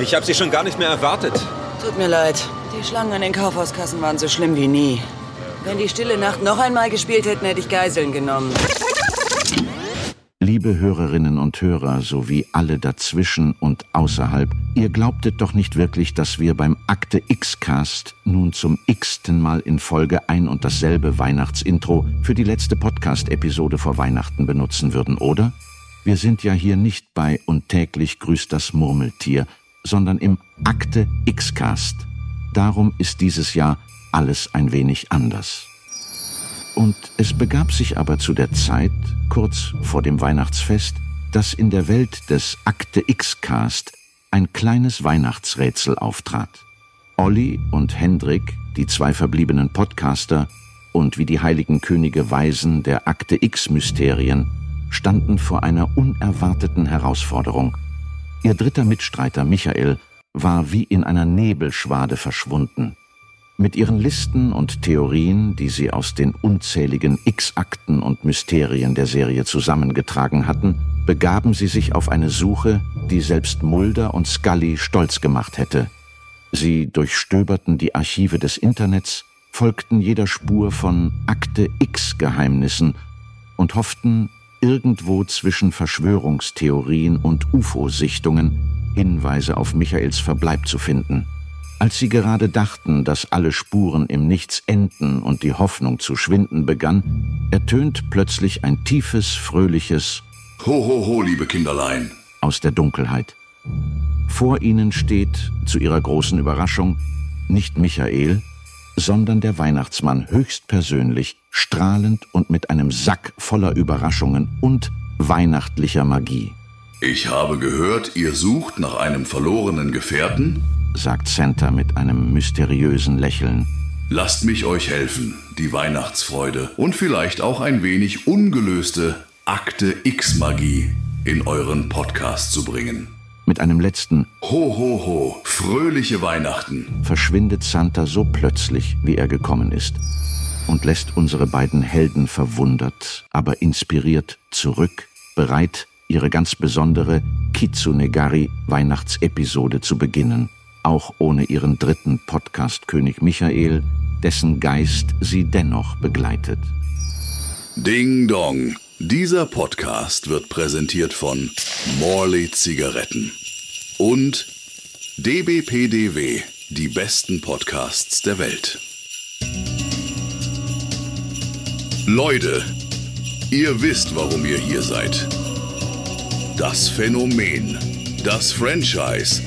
Ich habe Sie schon gar nicht mehr erwartet. Tut mir leid. Die Schlangen an den Kaufhauskassen waren so schlimm wie nie. Wenn die Stille Nacht noch einmal gespielt hätten, hätte ich Geiseln genommen. Liebe Hörerinnen und Hörer sowie alle dazwischen und außerhalb, ihr glaubtet doch nicht wirklich, dass wir beim Akte X-Cast nun zum x-ten Mal in Folge ein und dasselbe Weihnachtsintro für die letzte Podcast-Episode vor Weihnachten benutzen würden, oder? Wir sind ja hier nicht bei und täglich grüßt das Murmeltier, sondern im Akte X-Cast. Darum ist dieses Jahr alles ein wenig anders. Und es begab sich aber zu der Zeit, kurz vor dem Weihnachtsfest, dass in der Welt des Akte X-Cast ein kleines Weihnachtsrätsel auftrat. Olli und Hendrik, die zwei verbliebenen Podcaster und wie die heiligen Könige Weisen der Akte X-Mysterien, standen vor einer unerwarteten Herausforderung. Ihr dritter Mitstreiter Michael war wie in einer Nebelschwade verschwunden. Mit ihren Listen und Theorien, die sie aus den unzähligen X-Akten und Mysterien der Serie zusammengetragen hatten, begaben sie sich auf eine Suche, die selbst Mulder und Scully stolz gemacht hätte. Sie durchstöberten die Archive des Internets, folgten jeder Spur von Akte X-Geheimnissen und hofften, irgendwo zwischen Verschwörungstheorien und UFO-Sichtungen Hinweise auf Michaels Verbleib zu finden. Als sie gerade dachten, dass alle Spuren im Nichts enden und die Hoffnung zu schwinden begann, ertönt plötzlich ein tiefes, fröhliches Ho, ho, ho, liebe Kinderlein. aus der Dunkelheit. Vor ihnen steht, zu ihrer großen Überraschung, nicht Michael, sondern der Weihnachtsmann höchstpersönlich, strahlend und mit einem Sack voller Überraschungen und weihnachtlicher Magie, Ich habe gehört, ihr sucht nach einem verlorenen Gefährten. Sagt Santa mit einem mysteriösen Lächeln. Lasst mich euch helfen, die Weihnachtsfreude und vielleicht auch ein wenig ungelöste Akte X-Magie in euren Podcast zu bringen. Mit einem letzten Ho, ho, ho, fröhliche Weihnachten. verschwindet Santa so plötzlich, wie er gekommen ist, und lässt unsere beiden Helden verwundert, aber inspiriert zurück, bereit, ihre ganz besondere Kitsunegari Weihnachtsepisode zu beginnen, auch ohne ihren dritten Podcast König Michael, dessen Geist sie dennoch begleitet. Ding Dong. Dieser Podcast wird präsentiert von Morley Zigaretten und DBPDW, die besten Podcasts der Welt. Leute, ihr wisst, warum ihr hier seid. Das Phänomen, das Franchise,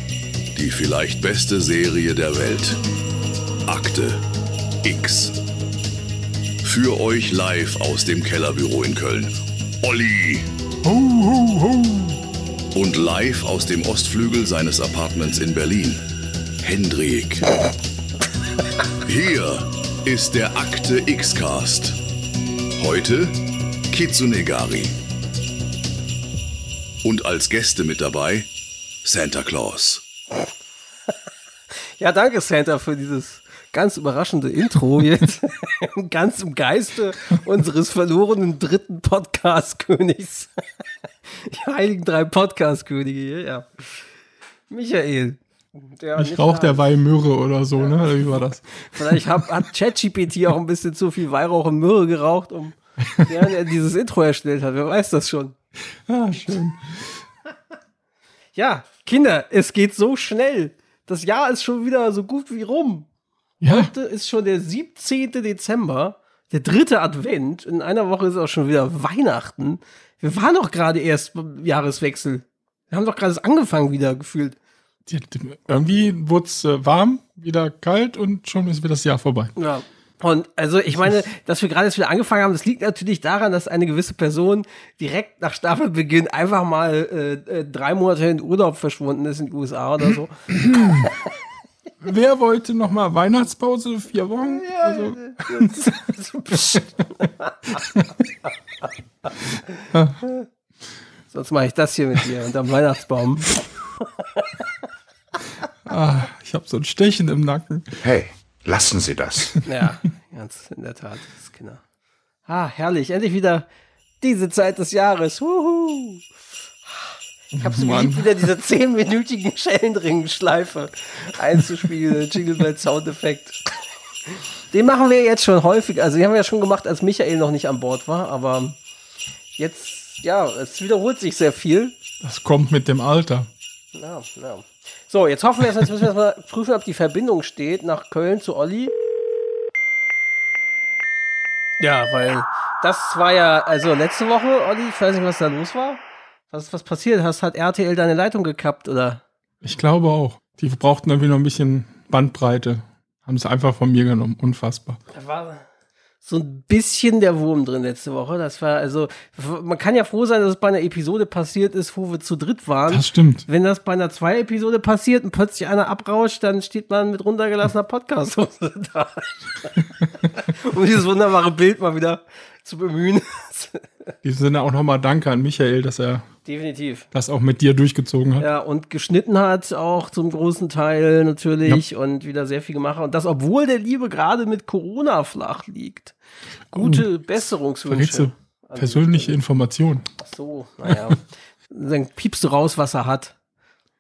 die vielleicht beste Serie der Welt. Akte X. Für euch live aus dem Kellerbüro in Köln. Olli. Und live aus dem Ostflügel seines Apartments in Berlin. Hendrik. Hier ist der Akte X-Cast. Heute Kitsunegari. Und als Gäste mit dabei Santa Claus. Ja, danke Santa für dieses ganz überraschende Intro jetzt. ganz im Geiste unseres verlorenen dritten Podcast-Königs. Die heiligen drei Podcast-Könige, ja. Michael. Der Ich nicht rauch da ist. derweil Myrrhe oder so, ne? Oder Wie war das? Vielleicht hab, hat ChatGPT auch ein bisschen zu viel Weihrauch und Myrrhe geraucht, um während er dieses Intro erstellt hat. Wer weiß das schon. Ah, schön. Ja, Kinder, es geht so schnell. Das Jahr ist schon wieder so gut wie rum. Ja, Heute ist schon der 17. Dezember, der dritte Advent. In einer Woche ist auch schon wieder Weihnachten. Wir waren doch gerade erst beim Jahreswechsel. Wir haben doch gerade angefangen wieder gefühlt. die- die- irgendwie wurde es äh, warm, wieder kalt und schon ist wieder das Jahr vorbei. Ja. Und also ich meine, dass wir gerade jetzt wieder angefangen haben, das liegt natürlich daran, dass eine gewisse Person direkt nach Staffelbeginn einfach mal äh, äh, drei Monate in Urlaub verschwunden ist in die USA oder so. Wer wollte noch mal Weihnachtspause? Vier Wochen? Also, Sonst mache ich das hier mit dir unterm Weihnachtsbaum. ah, ich habe so ein Stechen im Nacken. Hey, lassen Sie das. Ja, ganz in der Tat, Kinder. Ah, herrlich. Endlich wieder Diese Zeit des Jahres. Huhu. Ich hab's so geliebt, wieder diese zehnminütigen Schellenringen-Schleife einzuspielen, Jingle Bell Soundeffekt. Den machen wir jetzt schon häufig. Also, den haben wir ja schon gemacht, als Michael noch nicht an Bord war, aber jetzt, ja, es wiederholt sich sehr viel. Das kommt mit dem Alter. Ja, ja. So, jetzt hoffen wir jetzt, jetzt müssen wir erst mal prüfen, ob die Verbindung steht nach Köln zu Olli. Ja, weil das war ja, also letzte Woche, Olli, ich weiß nicht, was da los war. Was ist was passiert? Hast hat RTL deine Leitung gekappt, oder? Ich glaube auch. Die brauchten irgendwie noch ein bisschen Bandbreite. Haben sie einfach von mir genommen. Unfassbar. Da war so ein bisschen der Wurm drin letzte Woche. Das war also, man kann ja froh sein, dass es bei einer Episode passiert ist, wo wir zu dritt waren. Das stimmt. Wenn das bei einer Zwei-Episode passiert und plötzlich einer abrauscht, dann steht man mit runtergelassener podcast da. um dieses wunderbare Bild mal wieder zu bemühen. In diesem Sinne auch nochmal Danke an Michael, dass er Definitiv. das auch mit dir durchgezogen hat. Ja, und geschnitten hat auch zum großen Teil natürlich und wieder sehr viel gemacht. Und das, obwohl der Liebe gerade mit Corona flach liegt. Gute Besserungswünsche. Verrätst du an persönliche Informationen. Ach so, naja. dann piepst du raus, was er hat.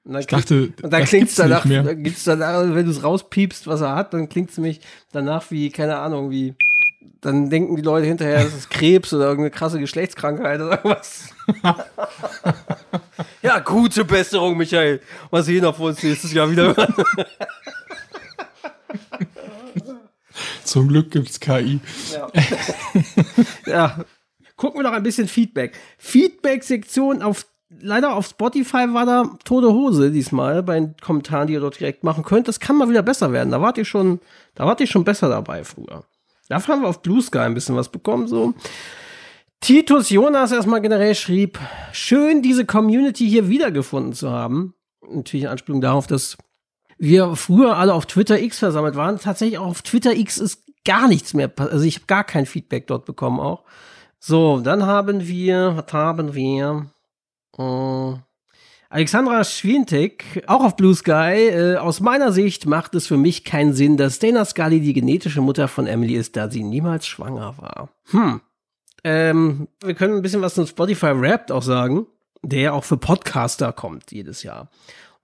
Und dann Ich dachte, und dann gibt's nicht danach, gibt's danach, wenn du es rauspiepst, was er hat, dann klingt's nämlich danach wie, keine Ahnung, wie, dann denken die Leute hinterher, das ist Krebs oder irgendeine krasse Geschlechtskrankheit oder irgendwas. ja, gute Besserung, Michael. Mal sehen, ob wir uns nächstes Jahr wieder hören. Zum Glück gibt's KI. Ja. Gucken wir noch ein bisschen Feedback. Feedback-Sektion auf, leider auf Spotify war da tote Hose diesmal bei den Kommentaren, die ihr dort direkt machen könnt. Das kann mal wieder besser werden. Da wart ihr schon, da wart ihr schon besser dabei früher. Dafür haben wir auf Blue Sky ein bisschen was bekommen, so. Titus Jonas erstmal generell schrieb, schön diese Community hier wiedergefunden zu haben. Natürlich in Anspielung darauf, dass wir früher alle auf Twitter X versammelt waren. Tatsächlich auch auf Twitter X ist gar nichts mehr. Also ich habe gar kein Feedback dort bekommen auch. So, dann haben wir, was haben wir? Äh, Alexandra Schwintek, auch auf Blue Sky. Äh, aus meiner Sicht macht es für mich keinen Sinn, dass Dana Scully die genetische Mutter von Emily ist, da sie niemals schwanger war. Hm. Ähm, wir können ein bisschen was zum Spotify Wrapped auch sagen, der ja auch für Podcaster kommt jedes Jahr.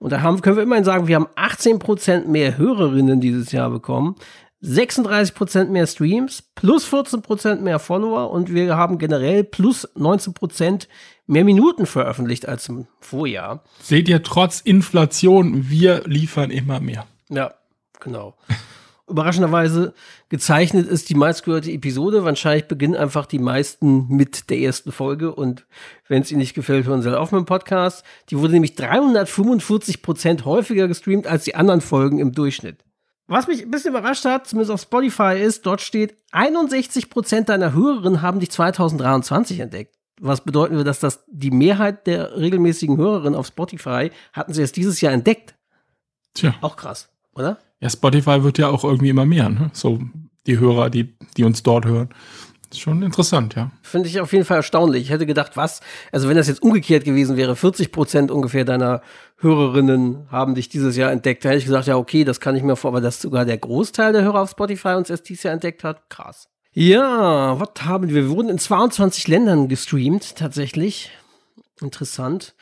Und da haben, können wir immerhin sagen, wir haben 18% mehr Hörerinnen dieses Jahr bekommen, 36% mehr Streams, plus 14% mehr Follower und wir haben generell plus 19% mehr Minuten veröffentlicht als im Vorjahr. Seht ihr, trotz Inflation, wir liefern immer mehr. Ja, genau. Überraschenderweise gezeichnet ist die meistgehörte Episode. Wahrscheinlich beginnen einfach die meisten mit der ersten Folge. Und wenn es Ihnen nicht gefällt, hören Sie halt auf mit dem Podcast. Die wurde nämlich 345 Prozent häufiger gestreamt als die anderen Folgen im Durchschnitt. Was mich ein bisschen überrascht hat, zumindest auf Spotify, ist, dort steht, 61 Prozent deiner Hörerinnen haben dich 2023 entdeckt. Was bedeuten wir, dass das die Mehrheit der regelmäßigen Hörerinnen auf Spotify hatten sie erst dieses Jahr entdeckt. Tja, Auch krass, oder? ja, Spotify wird ja auch irgendwie immer mehr, ne? So die Hörer, die, die uns dort hören. Schon interessant, ja. Finde ich auf jeden Fall erstaunlich. Ich hätte gedacht, was, also wenn das jetzt umgekehrt gewesen wäre, 40 Prozent ungefähr deiner Hörerinnen haben dich dieses Jahr entdeckt, hätte ich gesagt, ja, okay, das kann ich mir vor, aber dass sogar der Großteil der Hörer auf Spotify uns erst dieses Jahr entdeckt hat, krass. Ja, was haben wir? Wir wurden in 22 Ländern gestreamt, tatsächlich. Interessant.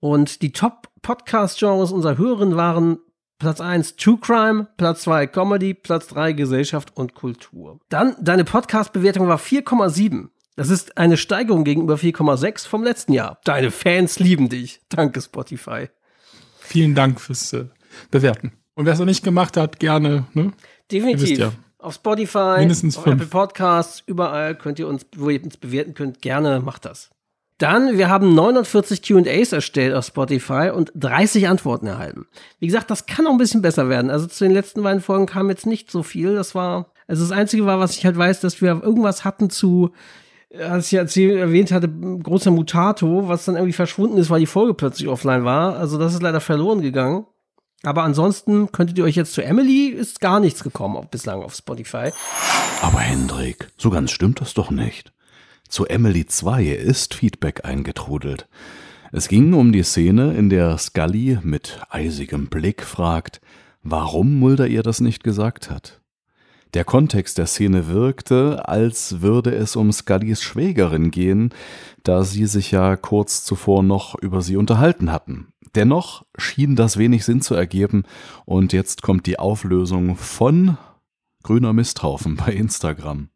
Und die Top-Podcast-Genres unserer Hörerinnen waren Platz 1 True Crime, Platz 2 Comedy, Platz 3 Gesellschaft und Kultur. Dann, deine Podcast-Bewertung war 4,7. Das ist eine Steigerung gegenüber 4,6 vom letzten Jahr. Deine Fans lieben dich. Danke, Spotify. Vielen Dank fürs äh, Bewerten. Und wer es noch nicht gemacht hat, gerne, ne? Definitiv. Ja. Auf Spotify, Mindestens auf fünf. Apple Podcasts, überall könnt ihr uns, wo ihr uns bewerten könnt, gerne macht das. Dann, wir haben 49 QAs erstellt auf Spotify und 30 Antworten erhalten. Wie gesagt, das kann auch ein bisschen besser werden. Also zu den letzten beiden Folgen kam jetzt nicht so viel. Das war, also das Einzige war, was ich halt weiß, dass wir irgendwas hatten zu, als ich erzähl- erwähnt hatte, großer Mutato, was dann irgendwie verschwunden ist, weil die Folge plötzlich offline war. Also das ist leider verloren gegangen. Aber ansonsten könntet ihr euch jetzt zu Emily, ist gar nichts gekommen bislang auf Spotify. Aber Hendrik, so ganz stimmt das doch nicht. Zu Emily 2 ist Feedback eingetrudelt. Es ging um die Szene, in der Scully mit eisigem Blick fragt, warum Mulder ihr das nicht gesagt hat. Der Kontext der Szene wirkte, als würde es um Scullys Schwägerin gehen, da sie sich ja kurz zuvor noch über sie unterhalten hatten. Dennoch schien das wenig Sinn zu ergeben und jetzt kommt die Auflösung von grüner Misthaufen bei Instagram.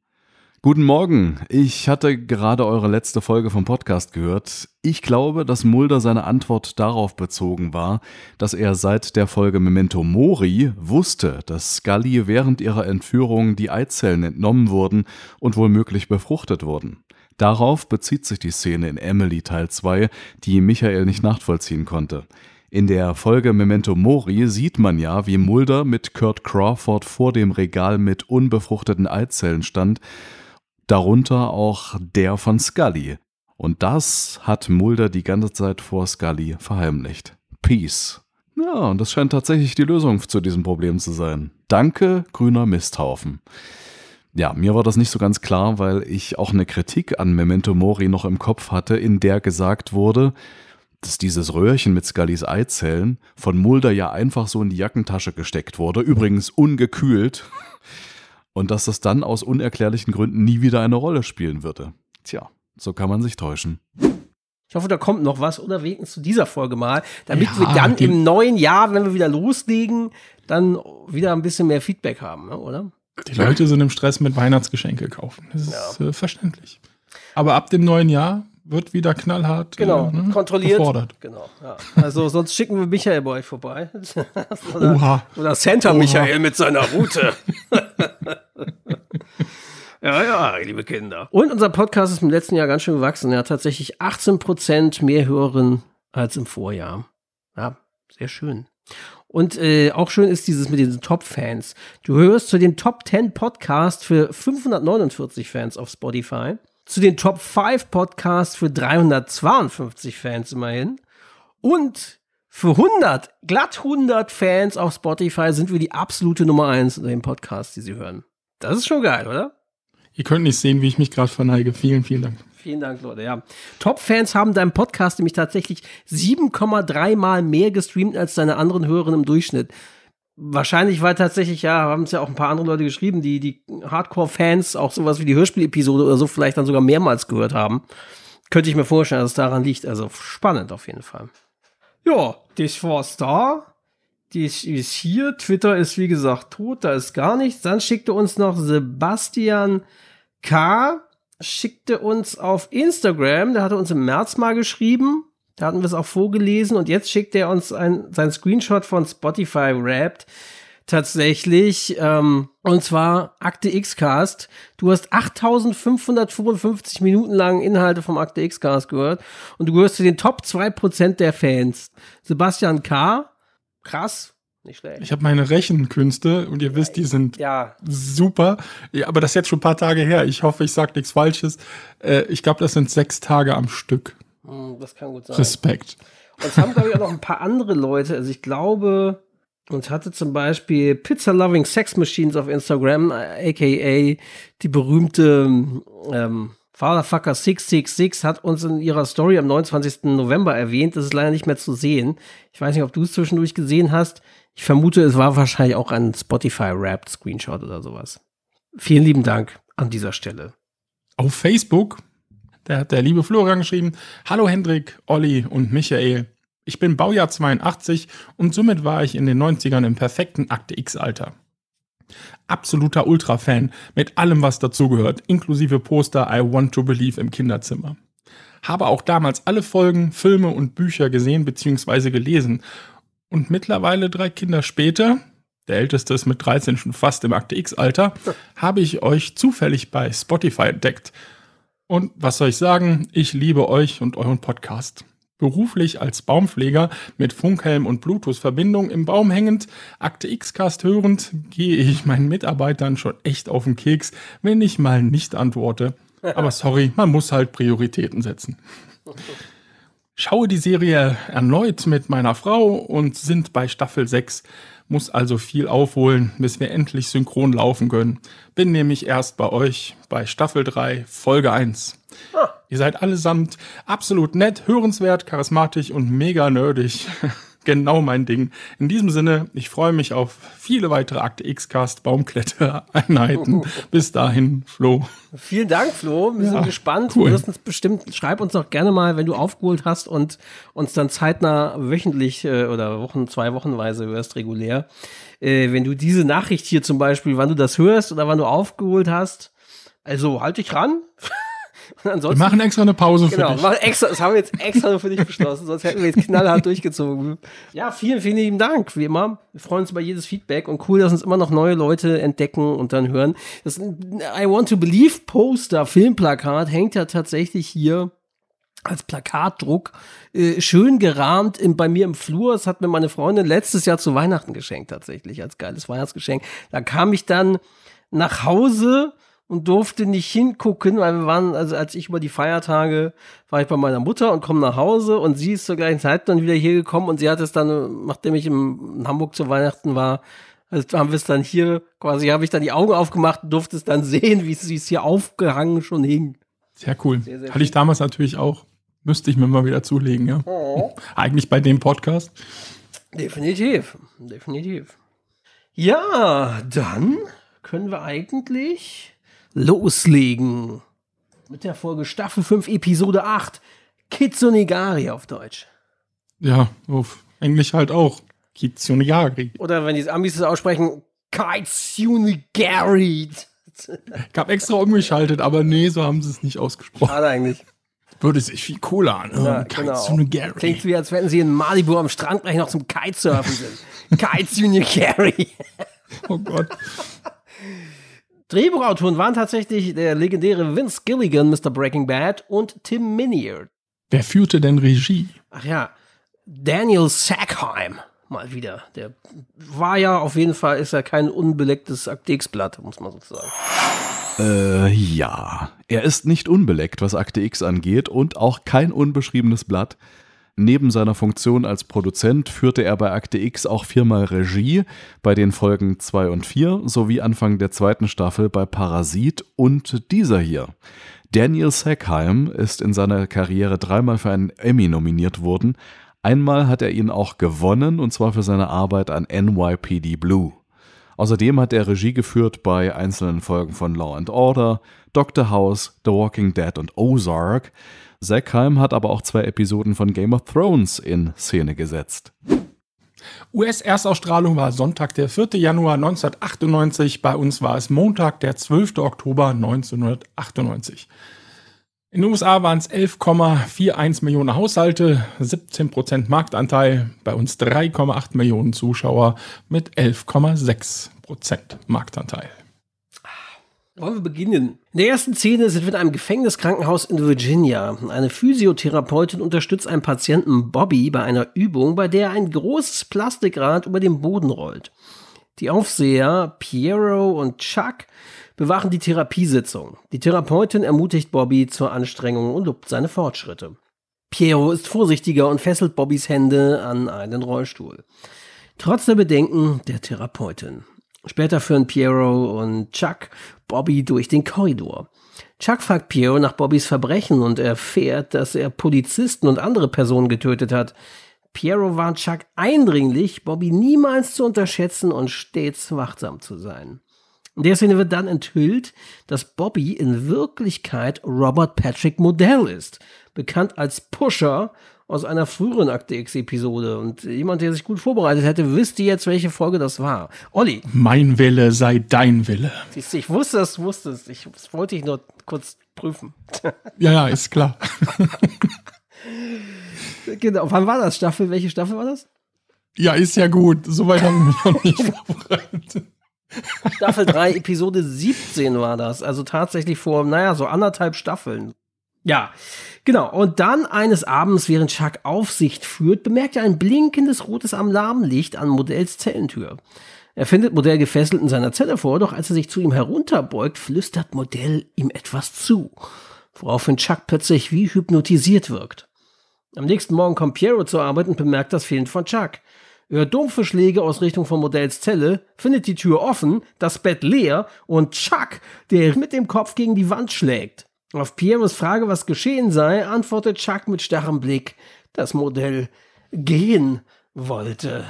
Guten Morgen. Ich hatte gerade eure letzte Folge vom Podcast gehört. Ich glaube, dass Mulder seine Antwort darauf bezogen war, dass er seit der Folge Memento Mori wusste, dass Scully während ihrer Entführung die Eizellen entnommen wurden und womöglich befruchtet wurden. Darauf bezieht sich die Szene in Emily Teil 2, die Michael nicht nachvollziehen konnte. In der Folge Memento Mori sieht man ja, wie Mulder mit Kurt Crawford vor dem Regal mit unbefruchteten Eizellen stand darunter auch der von Scully. Und das hat Mulder die ganze Zeit vor Scully verheimlicht. Peace. Ja, und das scheint tatsächlich die Lösung zu diesem Problem zu sein. Danke, grüner Misthaufen. Ja, mir war das nicht so ganz klar, weil ich auch eine Kritik an Memento Mori noch im Kopf hatte, in der gesagt wurde, dass dieses Röhrchen mit Scullys Eizellen von Mulder ja einfach so in die Jackentasche gesteckt wurde, übrigens ungekühlt und dass das dann aus unerklärlichen Gründen nie wieder eine Rolle spielen würde. Tja, so kann man sich täuschen. Ich hoffe, da kommt noch was oder wenigstens zu dieser Folge mal, damit ja, wir dann im neuen Jahr, wenn wir wieder loslegen, dann wieder ein bisschen mehr Feedback haben, ne, oder? Die Leute sind im Stress mit Weihnachtsgeschenke kaufen. Das ist ja. äh, verständlich. Aber ab dem neuen Jahr wird wieder knallhart genau, äh, ne, kontrolliert. Gefordert. Genau, ja. Also sonst schicken wir Michael bei euch vorbei. oder, Oha. oder Santa Oha. Michael mit seiner Route. ja, ja, liebe Kinder. Und unser Podcast ist im letzten Jahr ganz schön gewachsen. Er hat tatsächlich 18 Prozent mehr Hörerinnen als im Vorjahr. Ja, sehr schön. Und äh, auch schön ist dieses mit diesen Top-Fans. Du hörst zu den Top 10 Podcast für 549 Fans auf Spotify zu den Top 5 Podcasts für 352 Fans immerhin. Und für 100, glatt 100 Fans auf Spotify sind wir die absolute Nummer 1 unter den Podcasts, die sie hören. Das ist schon geil, oder? Ihr könnt nicht sehen, wie ich mich gerade verneige. Vielen, vielen Dank. Vielen Dank, Leute. Ja. Top-Fans haben deinen Podcast nämlich tatsächlich 7,3 Mal mehr gestreamt als deine anderen Hörerinnen im Durchschnitt. Wahrscheinlich, weil tatsächlich, ja, haben es ja auch ein paar andere Leute geschrieben, die, die Hardcore-Fans auch sowas wie die Hörspielepisode oder so vielleicht dann sogar mehrmals gehört haben. Könnte ich mir vorstellen, dass es daran liegt. Also spannend auf jeden Fall. Ja, das war's da. Das ist hier. Twitter ist wie gesagt tot, da ist gar nichts. Dann schickte uns noch Sebastian K. Schickte uns auf Instagram, der hatte uns im März mal geschrieben. Da hatten wir es auch vorgelesen und jetzt schickt er uns ein, sein Screenshot von Spotify Wrapped. Tatsächlich, ähm, und zwar Akte X-Cast. Du hast 8555 Minuten lang Inhalte vom Akte X-Cast gehört und du gehörst zu den Top 2% der Fans. Sebastian K., krass, nicht schlecht. Ich habe meine Rechenkünste und ihr wisst, die sind ja. super. Ja, aber das ist jetzt schon ein paar Tage her. Ich hoffe, ich sage nichts Falsches. Äh, ich glaube, das sind sechs Tage am Stück. Hm, das kann gut sein. Respekt. Und es haben, glaube ich, auch noch ein paar andere Leute. Also ich glaube, uns hatte zum Beispiel Pizza Loving Sex Machines auf Instagram, aka die berühmte ähm, Fatherfucker 666 hat uns in ihrer Story am 29. November erwähnt. Das ist leider nicht mehr zu sehen. Ich weiß nicht, ob du es zwischendurch gesehen hast. Ich vermute, es war wahrscheinlich auch ein Spotify-Wrapped Screenshot oder sowas. Vielen lieben Dank an dieser Stelle. Auf Facebook da hat der liebe Florian geschrieben, Hallo Hendrik, Olli und Michael. Ich bin Baujahr 82 und somit war ich in den 90ern im perfekten Akte X-Alter. Absoluter Ultra-Fan mit allem, was dazugehört, inklusive Poster I Want to Believe im Kinderzimmer. Habe auch damals alle Folgen, Filme und Bücher gesehen bzw. gelesen. Und mittlerweile drei Kinder später, der älteste ist mit 13 schon fast im Akte X-Alter, habe ich euch zufällig bei Spotify entdeckt und was soll ich sagen? Ich liebe euch und euren Podcast. Beruflich als Baumpfleger mit Funkhelm und Bluetooth-Verbindung im Baum hängend, Akte X-Cast hörend, gehe ich meinen Mitarbeitern schon echt auf den Keks, wenn ich mal nicht antworte. Aber sorry, man muss halt Prioritäten setzen. Schaue die Serie erneut mit meiner Frau und sind bei Staffel 6 muss also viel aufholen, bis wir endlich synchron laufen können. Bin nämlich erst bei euch bei Staffel 3, Folge 1. Ah. Ihr seid allesamt absolut nett, hörenswert, charismatisch und mega nerdig. genau mein Ding. In diesem Sinne, ich freue mich auf viele weitere Akte X-Cast Baumklettereinheiten. Bis dahin, Flo. Vielen Dank, Flo. Wir Ja, sind gespannt. cool. Wir wirst uns bestimmt, schreib uns doch gerne mal, wenn du aufgeholt hast und uns dann zeitnah wöchentlich äh, oder Wochen, zwei Wochenweise hörst, regulär. Äh, wenn du diese Nachricht hier zum Beispiel, wann du das hörst oder wann du aufgeholt hast. Also halt dich ran. Und Wir ansonsten machen extra eine Pause Genau, für dich. machen extra, das haben wir jetzt extra nur für dich beschlossen, sonst hätten wir jetzt knallhart durchgezogen. Ja, vielen, vielen lieben Dank, wie immer. Wir freuen uns über jedes Feedback und cool, dass uns immer noch neue Leute entdecken und dann hören. Das I Want to Believe Poster, Filmplakat, hängt ja tatsächlich hier als Plakatdruck äh, schön gerahmt im, bei mir im Flur. Das hat mir meine Freundin letztes Jahr zu Weihnachten geschenkt, tatsächlich, als geiles Weihnachtsgeschenk. Da kam ich dann nach Hause und durfte nicht hingucken, weil wir waren, also als ich über die Feiertage war ich bei meiner Mutter und komme nach Hause und sie ist zur gleichen Zeit dann wieder hier gekommen und sie hat es dann, nachdem ich in Hamburg zu Weihnachten war, also haben wir es dann hier, quasi habe ich dann die Augen aufgemacht und durfte es dann sehen, wie es hier aufgehangen schon hing. Sehr cool. Sehr, sehr Hatte ich damals natürlich auch. Müsste ich mir mal wieder zulegen, ja. Eigentlich bei dem Podcast. Definitiv, definitiv. Ja, dann können wir eigentlich loslegen mit der Folge Staffel 5, Episode 8. Kitsunigari auf Deutsch. Ja, auf Englisch halt auch. Kitsuniari. Oder wenn die Amis es aussprechen, Kitsunigari. Ich habe extra umgeschaltet, aber nee, so haben sie es nicht ausgesprochen. Schade eigentlich. Würde sich viel cooler an. Ja, Kitsunigari. Klingt wie, als wenn sie in Malibu am Strand gleich noch zum Kitesurfen sind. Kitsunigari. Oh Gott. Drehbuchautoren waren tatsächlich der legendäre Vince Gilligan, Mr. Breaking Bad, und Tim Minier. Wer führte denn Regie? Ach ja, Daniel Sackheim mal wieder. Der war ja auf jeden Fall, ist ja kein unbelecktes Aktex-Blatt, muss man sozusagen. Äh, ja. Er ist nicht unbeleckt, was Akte X angeht und auch kein unbeschriebenes Blatt. Neben seiner Funktion als Produzent führte er bei Akte X auch viermal Regie bei den Folgen 2 und 4 sowie Anfang der zweiten Staffel bei Parasit und dieser hier. Daniel Sackheim ist in seiner Karriere dreimal für einen Emmy nominiert worden. Einmal hat er ihn auch gewonnen und zwar für seine Arbeit an NYPD Blue. Außerdem hat er Regie geführt bei einzelnen Folgen von Law and Order, Dr. House, The Walking Dead und Ozark. Sackheim hat aber auch zwei Episoden von Game of Thrones in Szene gesetzt. US-Erstausstrahlung war Sonntag, der 4. Januar 1998. Bei uns war es Montag, der 12. Oktober 1998. In den USA waren es 11,41 Millionen Haushalte, 17% Marktanteil. Bei uns 3,8 Millionen Zuschauer mit 11,6% Marktanteil. Wollen wir beginnen? In der ersten Szene sind wir in einem Gefängniskrankenhaus in Virginia. Eine Physiotherapeutin unterstützt einen Patienten Bobby bei einer Übung, bei der ein großes Plastikrad über den Boden rollt. Die Aufseher Piero und Chuck bewachen die Therapiesitzung. Die Therapeutin ermutigt Bobby zur Anstrengung und lobt seine Fortschritte. Piero ist vorsichtiger und fesselt Bobbys Hände an einen Rollstuhl. Trotz der Bedenken der Therapeutin. Später führen Piero und Chuck Bobby durch den Korridor. Chuck fragt Piero nach Bobbys Verbrechen und erfährt, dass er Polizisten und andere Personen getötet hat. Piero warnt Chuck eindringlich, Bobby niemals zu unterschätzen und stets wachsam zu sein. In der Szene wird dann enthüllt, dass Bobby in Wirklichkeit Robert Patrick Modell ist, bekannt als Pusher aus einer früheren Akte X-Episode. Und jemand, der sich gut vorbereitet hätte, wüsste jetzt, welche Folge das war. Olli, Mein Wille sei dein Wille. siehst du, ich wusste das, wusste es. Ich, das wollte ich nur kurz prüfen. Ja, ja, ist klar. genau, wann war das? Staffel? Welche Staffel war das? Ja, ist ja gut. Soweit haben wir mich noch nicht vorbereitet. Staffel 3, Episode 17 war das. Also tatsächlich vor, naja, so anderthalb Staffeln. Ja, genau. Und dann eines Abends, während Chuck Aufsicht führt, bemerkt er ein blinkendes rotes Alarmlicht an Modells Zellentür. Er findet Modell gefesselt in seiner Zelle vor, doch als er sich zu ihm herunterbeugt, flüstert Modell ihm etwas zu, woraufhin Chuck plötzlich wie hypnotisiert wirkt. Am nächsten Morgen kommt Piero zur Arbeit und bemerkt das Fehlen von Chuck. Er hört dumpfe Schläge aus Richtung von Modells Zelle, findet die Tür offen, das Bett leer und Chuck, der mit dem Kopf gegen die Wand schlägt. Auf Pieros Frage, was geschehen sei, antwortet Chuck mit starrem Blick, das Modell gehen wollte.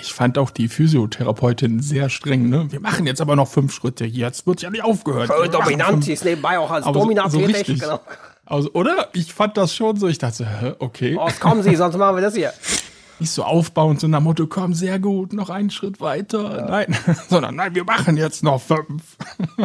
Ich fand auch die Physiotherapeutin sehr streng. Ne? Wir machen jetzt aber noch fünf Schritte. Jetzt wird ja nicht aufgehört. Voll dominant, sie ist nebenbei auch als Aber so- so richtig. Genau. Also, oder? Ich fand das schon so. Ich dachte, hä, okay. Los, kommen Sie, sonst machen wir das hier. Nicht so aufbauend, so nach Motto, komm, sehr gut, noch einen Schritt weiter. Nein, sondern nein, wir machen jetzt noch fünf.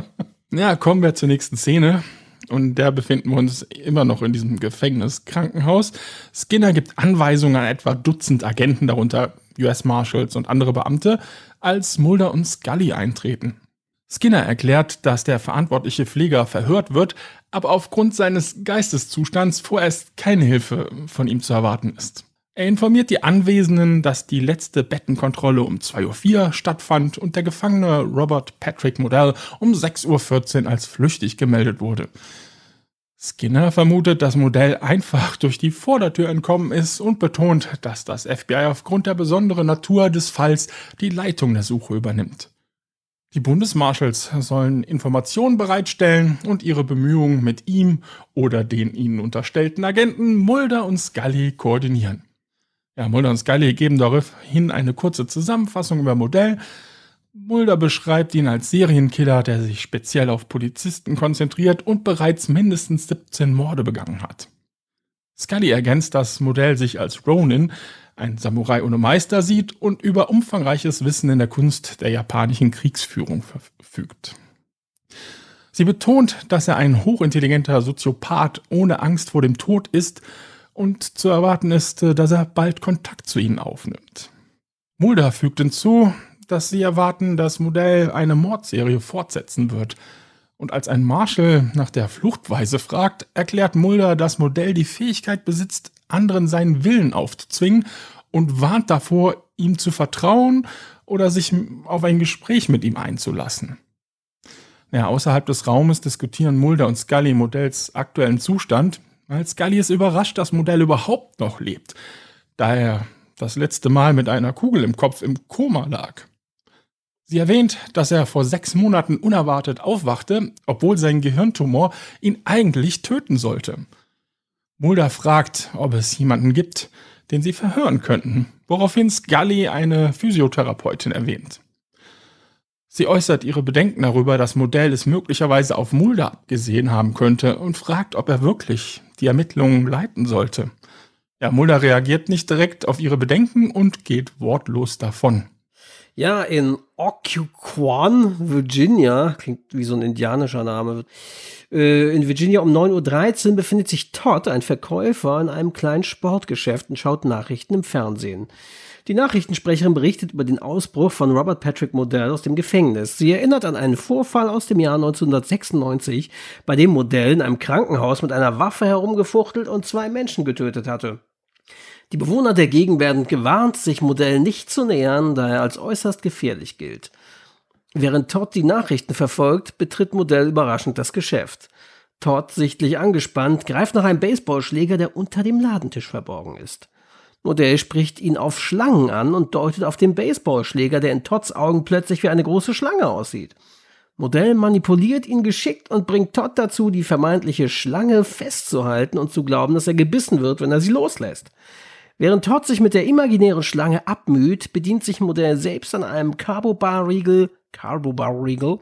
ja, kommen wir zur nächsten Szene. Und da befinden wir uns immer noch in diesem Gefängniskrankenhaus. Skinner gibt Anweisungen an etwa Dutzend Agenten, darunter US Marshals und andere Beamte, als Mulder und Scully eintreten. Skinner erklärt, dass der verantwortliche Pfleger verhört wird, aber aufgrund seines Geisteszustands vorerst keine Hilfe von ihm zu erwarten ist. Er informiert die Anwesenden, dass die letzte Bettenkontrolle um 2.04 Uhr stattfand und der Gefangene Robert Patrick Modell um 6.14 Uhr als flüchtig gemeldet wurde. Skinner vermutet, dass Modell einfach durch die Vordertür entkommen ist und betont, dass das FBI aufgrund der besonderen Natur des Falls die Leitung der Suche übernimmt. Die Bundesmarshals sollen Informationen bereitstellen und ihre Bemühungen mit ihm oder den ihnen unterstellten Agenten Mulder und Scully koordinieren. Ja, Mulder und Scully geben daraufhin eine kurze Zusammenfassung über Modell. Mulder beschreibt ihn als Serienkiller, der sich speziell auf Polizisten konzentriert und bereits mindestens 17 Morde begangen hat. Scully ergänzt, dass Modell sich als Ronin, ein Samurai ohne Meister, sieht und über umfangreiches Wissen in der Kunst der japanischen Kriegsführung verfügt. Sie betont, dass er ein hochintelligenter Soziopath ohne Angst vor dem Tod ist und zu erwarten ist, dass er bald Kontakt zu ihnen aufnimmt. Mulder fügt hinzu, dass sie erwarten, dass Modell eine Mordserie fortsetzen wird. Und als ein Marshal nach der Fluchtweise fragt, erklärt Mulder, dass Modell die Fähigkeit besitzt, anderen seinen Willen aufzuzwingen und warnt davor, ihm zu vertrauen oder sich auf ein Gespräch mit ihm einzulassen. Ja, außerhalb des Raumes diskutieren Mulder und Scully Modells aktuellen Zustand, weil Scully ist überrascht, dass Modell überhaupt noch lebt, da er das letzte Mal mit einer Kugel im Kopf im Koma lag. Sie erwähnt, dass er vor sechs Monaten unerwartet aufwachte, obwohl sein Gehirntumor ihn eigentlich töten sollte. Mulder fragt, ob es jemanden gibt, den sie verhören könnten, woraufhin Scully eine Physiotherapeutin erwähnt. Sie äußert ihre Bedenken darüber, dass Modell es möglicherweise auf Mulder abgesehen haben könnte und fragt, ob er wirklich die Ermittlungen leiten sollte. Ja, Mulder reagiert nicht direkt auf ihre Bedenken und geht wortlos davon. Ja, in Occoquan, Virginia, klingt wie so ein indianischer Name. Äh, In Virginia um 9.13 Uhr befindet sich Todd, ein Verkäufer, in einem kleinen Sportgeschäft und schaut Nachrichten im Fernsehen. Die Nachrichtensprecherin berichtet über den Ausbruch von Robert Patrick Modell aus dem Gefängnis. Sie erinnert an einen Vorfall aus dem Jahr 1996, bei dem Modell in einem Krankenhaus mit einer Waffe herumgefuchtelt und zwei Menschen getötet hatte. Die Bewohner der Gegend werden gewarnt, sich Modell nicht zu nähern, da er als äußerst gefährlich gilt. Während Todd die Nachrichten verfolgt, betritt Modell überraschend das Geschäft. Todd, sichtlich angespannt, greift nach einem Baseballschläger, der unter dem Ladentisch verborgen ist. Modell spricht ihn auf Schlangen an und deutet auf den Baseballschläger, der in Todds Augen plötzlich wie eine große Schlange aussieht. Modell manipuliert ihn geschickt und bringt Todd dazu, die vermeintliche Schlange festzuhalten und zu glauben, dass er gebissen wird, wenn er sie loslässt. Während Todd sich mit der imaginären Schlange abmüht, bedient sich Modell selbst an einem Carbo-Bar-Riegel, Carbo-Bar-Riegel,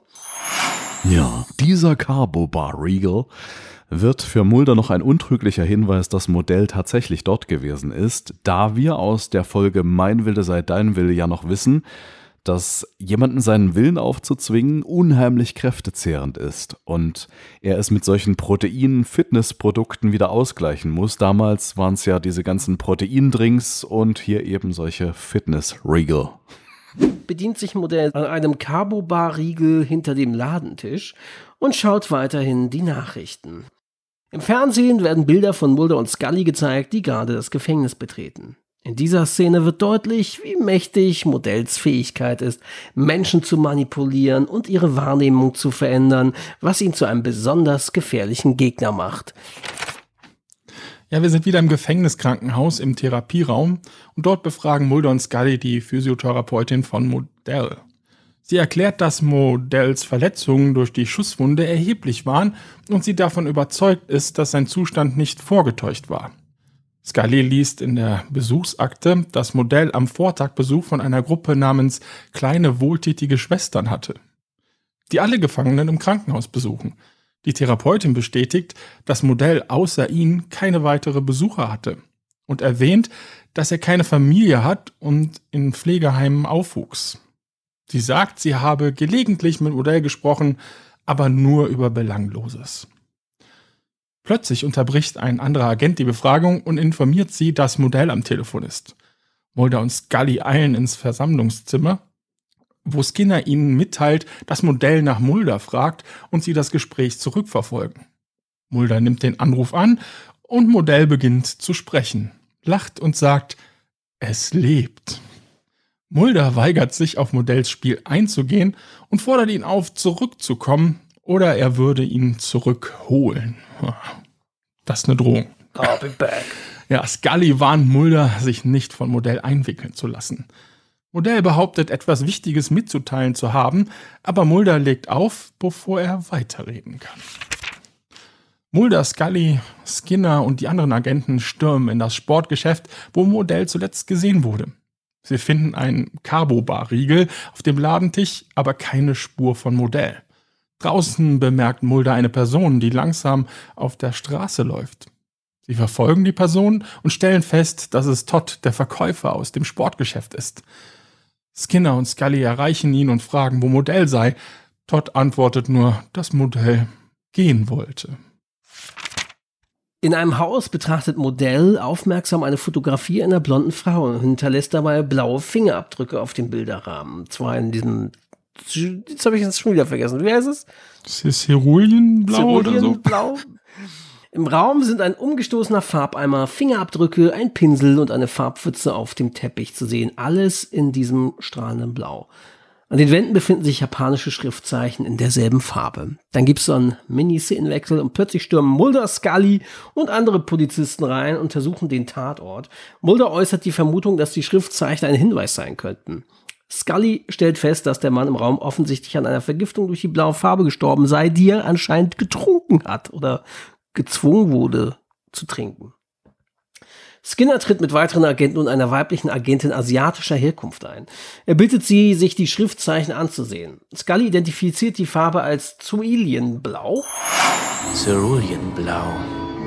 Ja, dieser Carbo Bar Regal wird für Mulder noch ein untrüglicher Hinweis, dass Modell tatsächlich dort gewesen ist, da wir aus der Folge Mein Wille sei dein Wille ja noch wissen, dass jemanden seinen Willen aufzuzwingen unheimlich kräftezehrend ist und er es mit solchen Protein-Fitnessprodukten wieder ausgleichen muss. Damals waren es ja diese ganzen Proteindrinks und hier eben solche Fitness-Regal. bedient sich Modell an einem Carbo-Bar-Riegel hinter dem Ladentisch und schaut weiterhin die Nachrichten. Im Fernsehen werden Bilder von Mulder und Scully gezeigt, die gerade das Gefängnis betreten. In dieser Szene wird deutlich, wie mächtig Modells Fähigkeit ist, Menschen zu manipulieren und ihre Wahrnehmung zu verändern, was ihn zu einem besonders gefährlichen Gegner macht. Ja, wir sind wieder im Gefängniskrankenhaus im Therapieraum und dort befragen Mulder und Scully die Physiotherapeutin von Modell. Sie erklärt, dass Modells Verletzungen durch die Schusswunde erheblich waren und sie davon überzeugt ist, dass sein Zustand nicht vorgetäuscht war. Scully liest in der Besuchsakte, dass Modell am Vortag Besuch von einer Gruppe namens Kleine wohltätige Schwestern hatte, die alle Gefangenen im Krankenhaus besuchen. Die Therapeutin bestätigt, dass Modell außer ihnen keine weitere Besucher hatte und erwähnt, dass er keine Familie hat und in Pflegeheimen aufwuchs. Sie sagt, sie habe gelegentlich mit Modell gesprochen, aber nur über Belangloses. Plötzlich unterbricht ein anderer Agent die Befragung und informiert sie, dass Modell am Telefon ist. Mulder und Scully eilen ins Versammlungszimmer, wo Skinner ihnen mitteilt, dass Modell nach Mulder fragt und sie das Gespräch zurückverfolgen. Mulder nimmt den Anruf an und Modell beginnt zu sprechen, lacht und sagt, es lebt. Mulder weigert sich, auf Modells Spiel einzugehen und fordert ihn auf, zurückzukommen oder er würde ihn zurückholen. Das ist eine Drohung. I'll be back. Ja, Scully warnt Mulder, sich nicht von Modell einwickeln zu lassen. Modell behauptet, etwas Wichtiges mitzuteilen zu haben, aber Mulder legt auf, bevor er weiterreden kann. Mulder, Scully, Skinner und die anderen Agenten stürmen in das Sportgeschäft, wo Modell zuletzt gesehen wurde. Sie finden einen Carbo-Bar-Riegel auf dem Ladentisch, aber keine Spur von Modell. Draußen bemerkt Mulder eine Person, die langsam auf der Straße läuft. Sie verfolgen die Person und stellen fest, dass es Todd, der Verkäufer aus dem Sportgeschäft ist. Skinner und Scully erreichen ihn und fragen, wo Modell sei. Todd antwortet nur, dass Modell gehen wollte. In einem Haus betrachtet Modell aufmerksam eine Fotografie einer blonden Frau und hinterlässt dabei blaue Fingerabdrücke auf dem Bilderrahmen. Zwar in diesem, jetzt habe ich jetzt schon wieder vergessen. Wie heißt es? Das ist Ceruleanblau oder so? Ceruleanblau. Im Raum sind ein umgestoßener Farbeimer, Fingerabdrücke, ein Pinsel und eine Farbpfütze auf dem Teppich zu sehen. Alles in diesem strahlenden Blau. An den Wänden befinden sich japanische Schriftzeichen in derselben Farbe. Dann gibt es so einen Mini-Szenenwechsel und plötzlich stürmen Mulder, Scully und andere Polizisten rein und untersuchen den Tatort. Mulder äußert die Vermutung, dass die Schriftzeichen ein Hinweis sein könnten. Scully stellt fest, dass der Mann im Raum offensichtlich an einer Vergiftung durch die blaue Farbe gestorben sei, die er anscheinend getrunken hat oder gezwungen wurde zu trinken. Skinner tritt mit weiteren Agenten und einer weiblichen Agentin asiatischer Herkunft ein. Er bittet sie, sich die Schriftzeichen anzusehen. Scully identifiziert die Farbe als Zuilienblau. Ceruleanblau.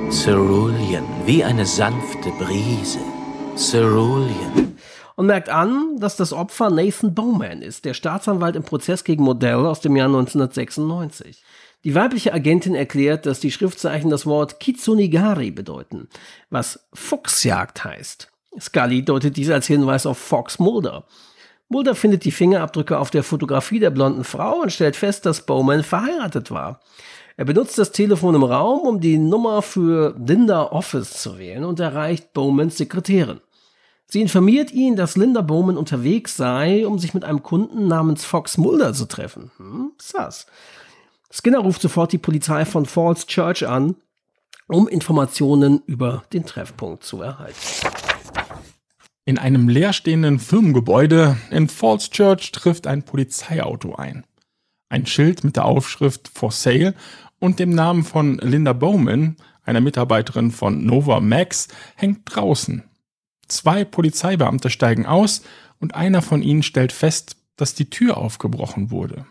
Cerulean, wie eine sanfte Brise. Cerulean. Und merkt an, dass das Opfer Nathan Bowman ist, der Staatsanwalt im Prozess gegen Modell aus dem Jahr 1996. Die weibliche Agentin erklärt, dass die Schriftzeichen das Wort Kitsunigari bedeuten, was Fuchsjagd heißt. Scully deutet dies als Hinweis auf Fox Mulder. Mulder findet die Fingerabdrücke auf der Fotografie der blonden Frau und stellt fest, dass Bowman verheiratet war. Er benutzt das Telefon im Raum, um die Nummer für Linda Office zu wählen und erreicht Bowmans Sekretärin. Sie informiert ihn, dass Linda Bowman unterwegs sei, um sich mit einem Kunden namens Fox Mulder zu treffen. Hm, sass. Skinner ruft sofort die Polizei von Falls Church an, um Informationen über den Treffpunkt zu erhalten. In einem leerstehenden Firmengebäude in Falls Church trifft ein Polizeiauto ein. Ein Schild mit der Aufschrift For Sale und dem Namen von Linda Bowman, einer Mitarbeiterin von Nova Max, hängt draußen. Zwei Polizeibeamte steigen aus und einer von ihnen stellt fest, dass die Tür aufgebrochen wurde.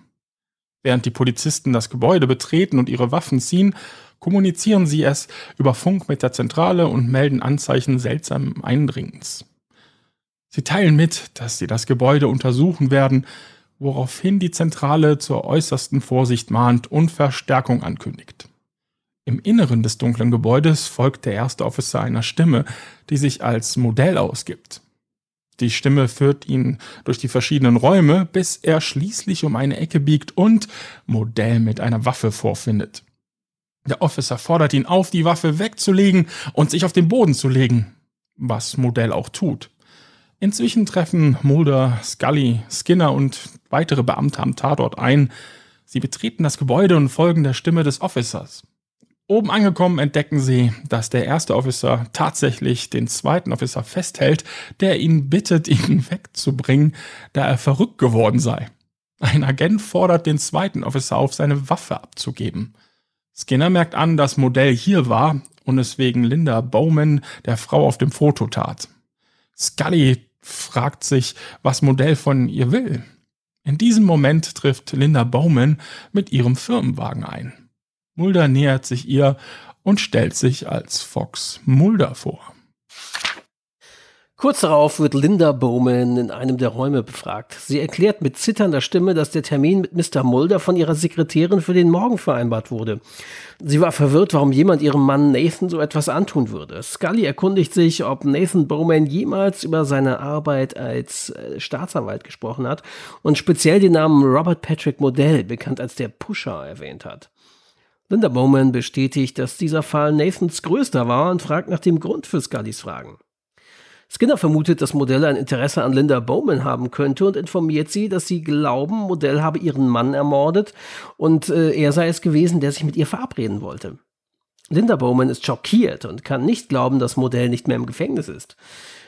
Während die Polizisten das Gebäude betreten und ihre Waffen ziehen, kommunizieren sie es über Funk mit der Zentrale und melden Anzeichen seltsamen Eindringens. Sie teilen mit, dass sie das Gebäude untersuchen werden, woraufhin die Zentrale zur äußersten Vorsicht mahnt und Verstärkung ankündigt. Im Inneren des dunklen Gebäudes folgt der erste Officer einer Stimme, die sich als Modell ausgibt. Die Stimme führt ihn durch die verschiedenen Räume, bis er schließlich um eine Ecke biegt und Modell mit einer Waffe vorfindet. Der Officer fordert ihn auf, die Waffe wegzulegen und sich auf den Boden zu legen, was Modell auch tut. Inzwischen treffen Mulder, Scully, Skinner und weitere Beamte am Tatort ein. Sie betreten das Gebäude und folgen der Stimme des Officers. Oben angekommen entdecken sie, dass der erste Officer tatsächlich den zweiten Officer festhält, der ihn bittet, ihn wegzubringen, da er verrückt geworden sei. Ein Agent fordert den zweiten Officer auf, seine Waffe abzugeben. Skinner merkt an, dass Modell hier war und es wegen Linda Bowman, der Frau auf dem Foto, tat. Scully fragt sich, was Modell von ihr will. In diesem Moment trifft Linda Bowman mit ihrem Firmenwagen ein. Mulder nähert sich ihr und stellt sich als Fox Mulder vor. Kurz darauf wird Linda Bowman in einem der Räume befragt. Sie erklärt mit zitternder Stimme, dass der Termin mit Mr. Mulder von ihrer Sekretärin für den Morgen vereinbart wurde. Sie war verwirrt, warum jemand ihrem Mann Nathan so etwas antun würde. Scully erkundigt sich, ob Nathan Bowman jemals über seine Arbeit als äh, Staatsanwalt gesprochen hat und speziell den Namen Robert Patrick Modell, bekannt als der Pusher, erwähnt hat. Linda Bowman bestätigt, dass dieser Fall Nathans größter war und fragt nach dem Grund für Scullys Fragen. Skinner vermutet, dass Modell ein Interesse an Linda Bowman haben könnte und informiert sie, dass sie glauben, Modell habe ihren Mann ermordet und äh, er sei es gewesen, der sich mit ihr verabreden wollte. Linda Bowman ist schockiert und kann nicht glauben, dass Modell nicht mehr im Gefängnis ist.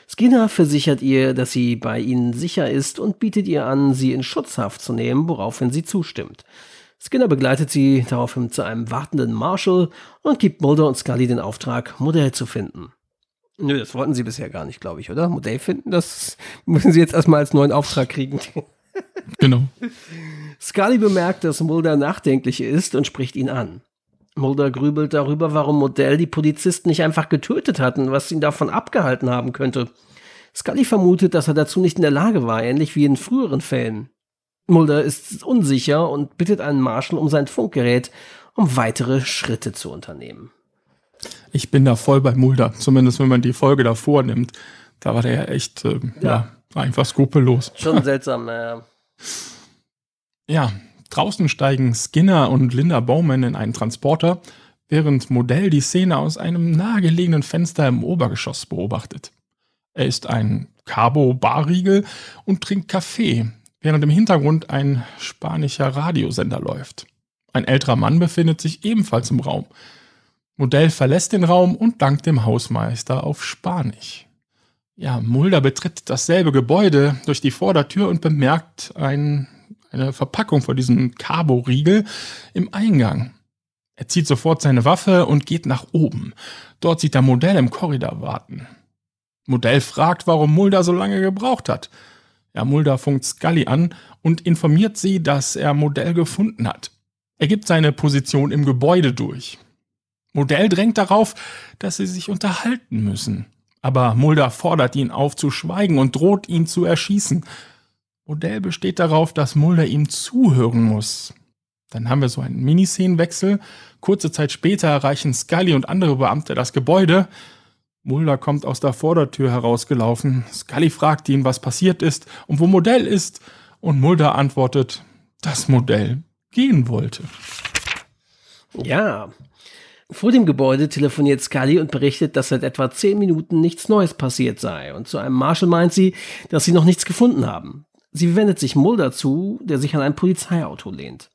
Skinner versichert ihr, dass sie bei ihnen sicher ist und bietet ihr an, sie in Schutzhaft zu nehmen, woraufhin sie zustimmt. Skinner begleitet sie daraufhin zu einem wartenden Marshall und gibt Mulder und Scully den Auftrag, Modell zu finden. Nö, das wollten sie bisher gar nicht, glaube ich, oder? Modell finden, das müssen sie jetzt erstmal als neuen Auftrag kriegen. Genau. Scully bemerkt, dass Mulder nachdenklich ist und spricht ihn an. Mulder grübelt darüber, warum Modell die Polizisten nicht einfach getötet hatten, was ihn davon abgehalten haben könnte. Scully vermutet, dass er dazu nicht in der Lage war, ähnlich wie in früheren Fällen. Mulder ist unsicher und bittet einen Marshall um sein Funkgerät, um weitere Schritte zu unternehmen. Ich bin da voll bei Mulder, zumindest wenn man die Folge davor nimmt. Da war der ja echt, äh, ja. ja. einfach skrupellos. Schon seltsam, naja. Ja, draußen steigen Skinner und Linda Bowman in einen Transporter, während Modell die Szene aus einem nahegelegenen Fenster im Obergeschoss beobachtet. Er ist ein Cabo-Barriegel und trinkt Kaffee, während im Hintergrund ein spanischer Radiosender läuft. Ein älterer Mann befindet sich ebenfalls im Raum. Modell verlässt den Raum und dankt dem Hausmeister auf Spanisch. Ja, Mulder betritt dasselbe Gebäude durch die Vordertür und bemerkt ein, eine Verpackung von diesem Cabo-Riegel im Eingang. Er zieht sofort seine Waffe und geht nach oben. Dort sieht er Modell im Korridor warten. Modell fragt, warum Mulder so lange gebraucht hat. Ja, Mulder funkt Scully an und informiert sie, dass er Modell gefunden hat. Er gibt seine Position im Gebäude durch. Modell drängt darauf, dass sie sich unterhalten müssen. Aber Mulder fordert ihn auf zu schweigen und droht ihn zu erschießen. Modell besteht darauf, dass Mulder ihm zuhören muss. Dann haben wir so einen Miniszenenwechsel. Kurze Zeit später erreichen Scully und andere Beamte das Gebäude. Mulder kommt aus der Vordertür herausgelaufen. Scully fragt ihn, was passiert ist und wo Modell ist. Und Mulder antwortet, dass Modell gehen wollte. Ja, vor dem Gebäude telefoniert Scully und berichtet, dass seit etwa zehn Minuten nichts Neues passiert sei. Und zu einem Marshall meint sie, dass sie noch nichts gefunden haben. Sie wendet sich Mulder zu, der sich an ein Polizeiauto lehnt.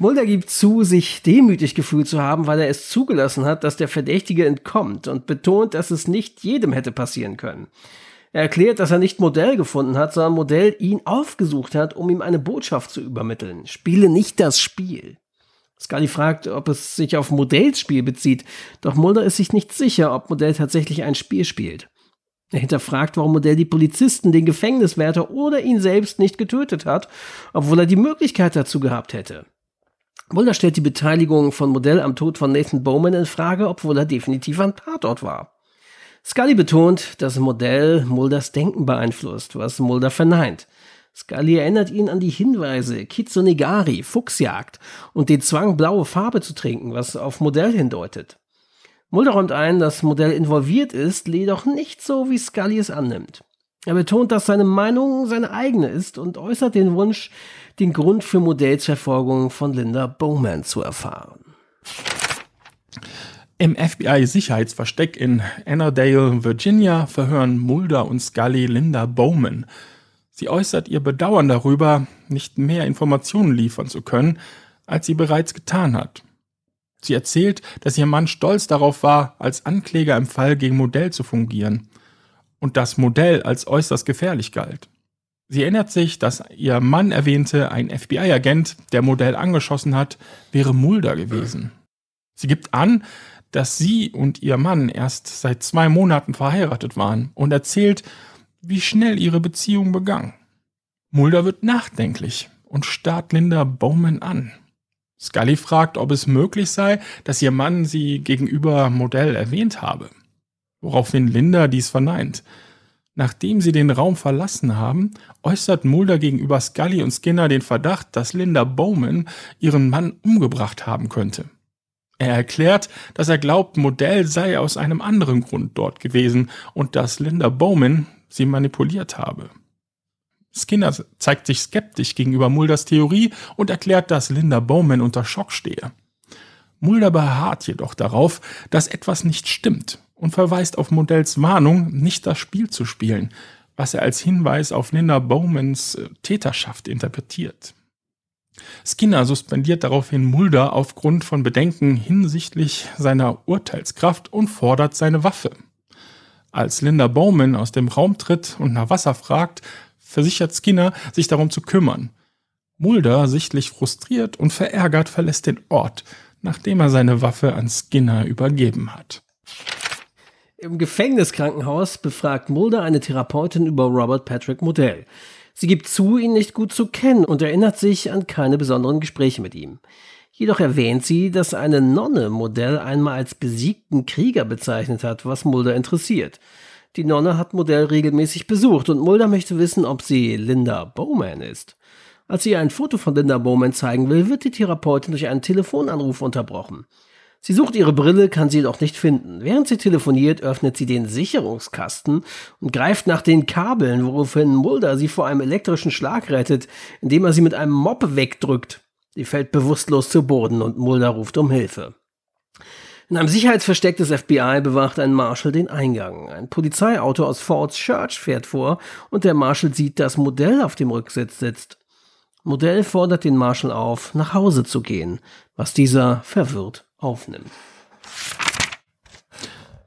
Mulder gibt zu, sich demütig gefühlt zu haben, weil er es zugelassen hat, dass der Verdächtige entkommt und betont, dass es nicht jedem hätte passieren können. Er erklärt, dass er nicht Modell gefunden hat, sondern Modell ihn aufgesucht hat, um ihm eine Botschaft zu übermitteln. Spiele nicht das Spiel. Scully fragt, ob es sich auf Modellspiel bezieht, doch Mulder ist sich nicht sicher, ob Modell tatsächlich ein Spiel spielt. Er hinterfragt, warum Modell die Polizisten, den Gefängniswärter oder ihn selbst nicht getötet hat, obwohl er die Möglichkeit dazu gehabt hätte. Mulder stellt die Beteiligung von Modell am Tod von Nathan Bowman in Frage, obwohl er definitiv am Tatort war. Scully betont, dass Modell Mulders Denken beeinflusst, was Mulder verneint. Scully erinnert ihn an die Hinweise Kitsonegari, Fuchsjagd und den Zwang, blaue Farbe zu trinken, was auf Modell hindeutet. Mulder räumt ein, dass Modell involviert ist, jedoch nicht so, wie Scully es annimmt. Er betont, dass seine Meinung seine eigene ist und äußert den Wunsch, den Grund für Modellsverfolgung von Linda Bowman zu erfahren. Im FBI-Sicherheitsversteck in Annandale, Virginia, verhören Mulder und Scully Linda Bowman – Sie äußert ihr Bedauern darüber, nicht mehr Informationen liefern zu können, als sie bereits getan hat. Sie erzählt, dass ihr Mann stolz darauf war, als Ankläger im Fall gegen Modell zu fungieren und das Modell als äußerst gefährlich galt. Sie erinnert sich, dass ihr Mann erwähnte, ein FBI-Agent, der Modell angeschossen hat, wäre Mulder gewesen. Sie gibt an, dass sie und ihr Mann erst seit zwei Monaten verheiratet waren und erzählt, wie schnell ihre Beziehung begann. Mulder wird nachdenklich und starrt Linda Bowman an. Scully fragt, ob es möglich sei, dass ihr Mann sie gegenüber Modell erwähnt habe. Woraufhin Linda dies verneint. Nachdem sie den Raum verlassen haben, äußert Mulder gegenüber Scully und Skinner den Verdacht, dass Linda Bowman ihren Mann umgebracht haben könnte. Er erklärt, dass er glaubt, Modell sei aus einem anderen Grund dort gewesen und dass Linda Bowman sie manipuliert habe. Skinner zeigt sich skeptisch gegenüber Mulders Theorie und erklärt, dass Linda Bowman unter Schock stehe. Mulder beharrt jedoch darauf, dass etwas nicht stimmt und verweist auf Modells Warnung, nicht das Spiel zu spielen, was er als Hinweis auf Linda Bowmans äh, Täterschaft interpretiert. Skinner suspendiert daraufhin Mulder aufgrund von Bedenken hinsichtlich seiner Urteilskraft und fordert seine Waffe. Als Linda Bowman aus dem Raum tritt und nach Wasser fragt, versichert Skinner, sich darum zu kümmern. Mulder, sichtlich frustriert und verärgert, verlässt den Ort, nachdem er seine Waffe an Skinner übergeben hat. Im Gefängniskrankenhaus befragt Mulder eine Therapeutin über Robert Patrick Modell. Sie gibt zu, ihn nicht gut zu kennen und erinnert sich an keine besonderen Gespräche mit ihm. Jedoch erwähnt sie, dass eine Nonne Modell einmal als besiegten Krieger bezeichnet hat, was Mulder interessiert. Die Nonne hat Modell regelmäßig besucht und Mulder möchte wissen, ob sie Linda Bowman ist. Als sie ihr ein Foto von Linda Bowman zeigen will, wird die Therapeutin durch einen Telefonanruf unterbrochen. Sie sucht ihre Brille, kann sie jedoch nicht finden. Während sie telefoniert, öffnet sie den Sicherungskasten und greift nach den Kabeln, woraufhin Mulder sie vor einem elektrischen Schlag rettet, indem er sie mit einem Mob wegdrückt. Sie fällt bewusstlos zu Boden und Mulder ruft um Hilfe. In einem Sicherheitsversteck des FBI bewacht ein Marshal den Eingang. Ein Polizeiauto aus Ford's Church fährt vor und der Marshal sieht, dass Modell auf dem Rücksitz sitzt. Modell fordert den Marshal auf, nach Hause zu gehen, was dieser verwirrt aufnimmt.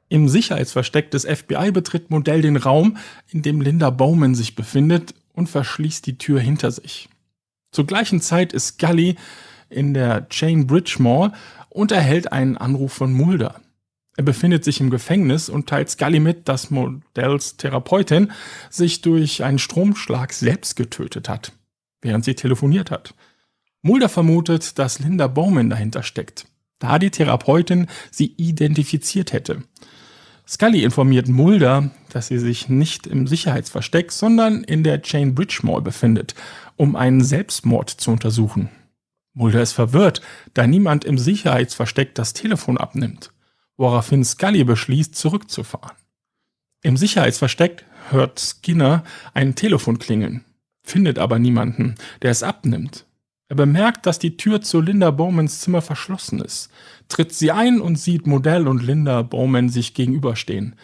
Im Sicherheitsversteck des FBI betritt Modell den Raum, in dem Linda Bowman sich befindet und verschließt die Tür hinter sich. Zur gleichen Zeit ist Scully in der Chain Bridge Mall und erhält einen Anruf von Mulder. Er befindet sich im Gefängnis und teilt Scully mit, dass Modells Therapeutin sich durch einen Stromschlag selbst getötet hat, während sie telefoniert hat. Mulder vermutet, dass Linda Bowman dahinter steckt, da die Therapeutin sie identifiziert hätte. Scully informiert Mulder, dass sie sich nicht im Sicherheitsversteck, sondern in der Chain Bridge Mall befindet, um einen Selbstmord zu untersuchen. Mulder ist verwirrt, da niemand im Sicherheitsversteck das Telefon abnimmt, woraufhin Scully beschließt, zurückzufahren. Im Sicherheitsversteck hört Skinner ein Telefon klingeln, findet aber niemanden, der es abnimmt. Er bemerkt, dass die Tür zu Linda Bowmans Zimmer verschlossen ist, tritt sie ein und sieht Modell und Linda Bowman sich gegenüberstehen.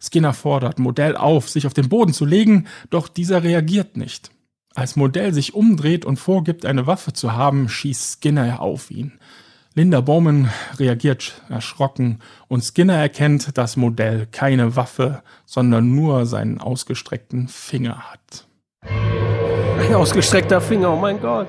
Skinner fordert Modell auf, sich auf den Boden zu legen, doch dieser reagiert nicht. Als Modell sich umdreht und vorgibt, eine Waffe zu haben, schießt Skinner auf ihn. Linda Bowman reagiert erschrocken und Skinner erkennt, dass Modell keine Waffe, sondern nur seinen ausgestreckten Finger hat. Ein ausgestreckter Finger, oh mein Gott.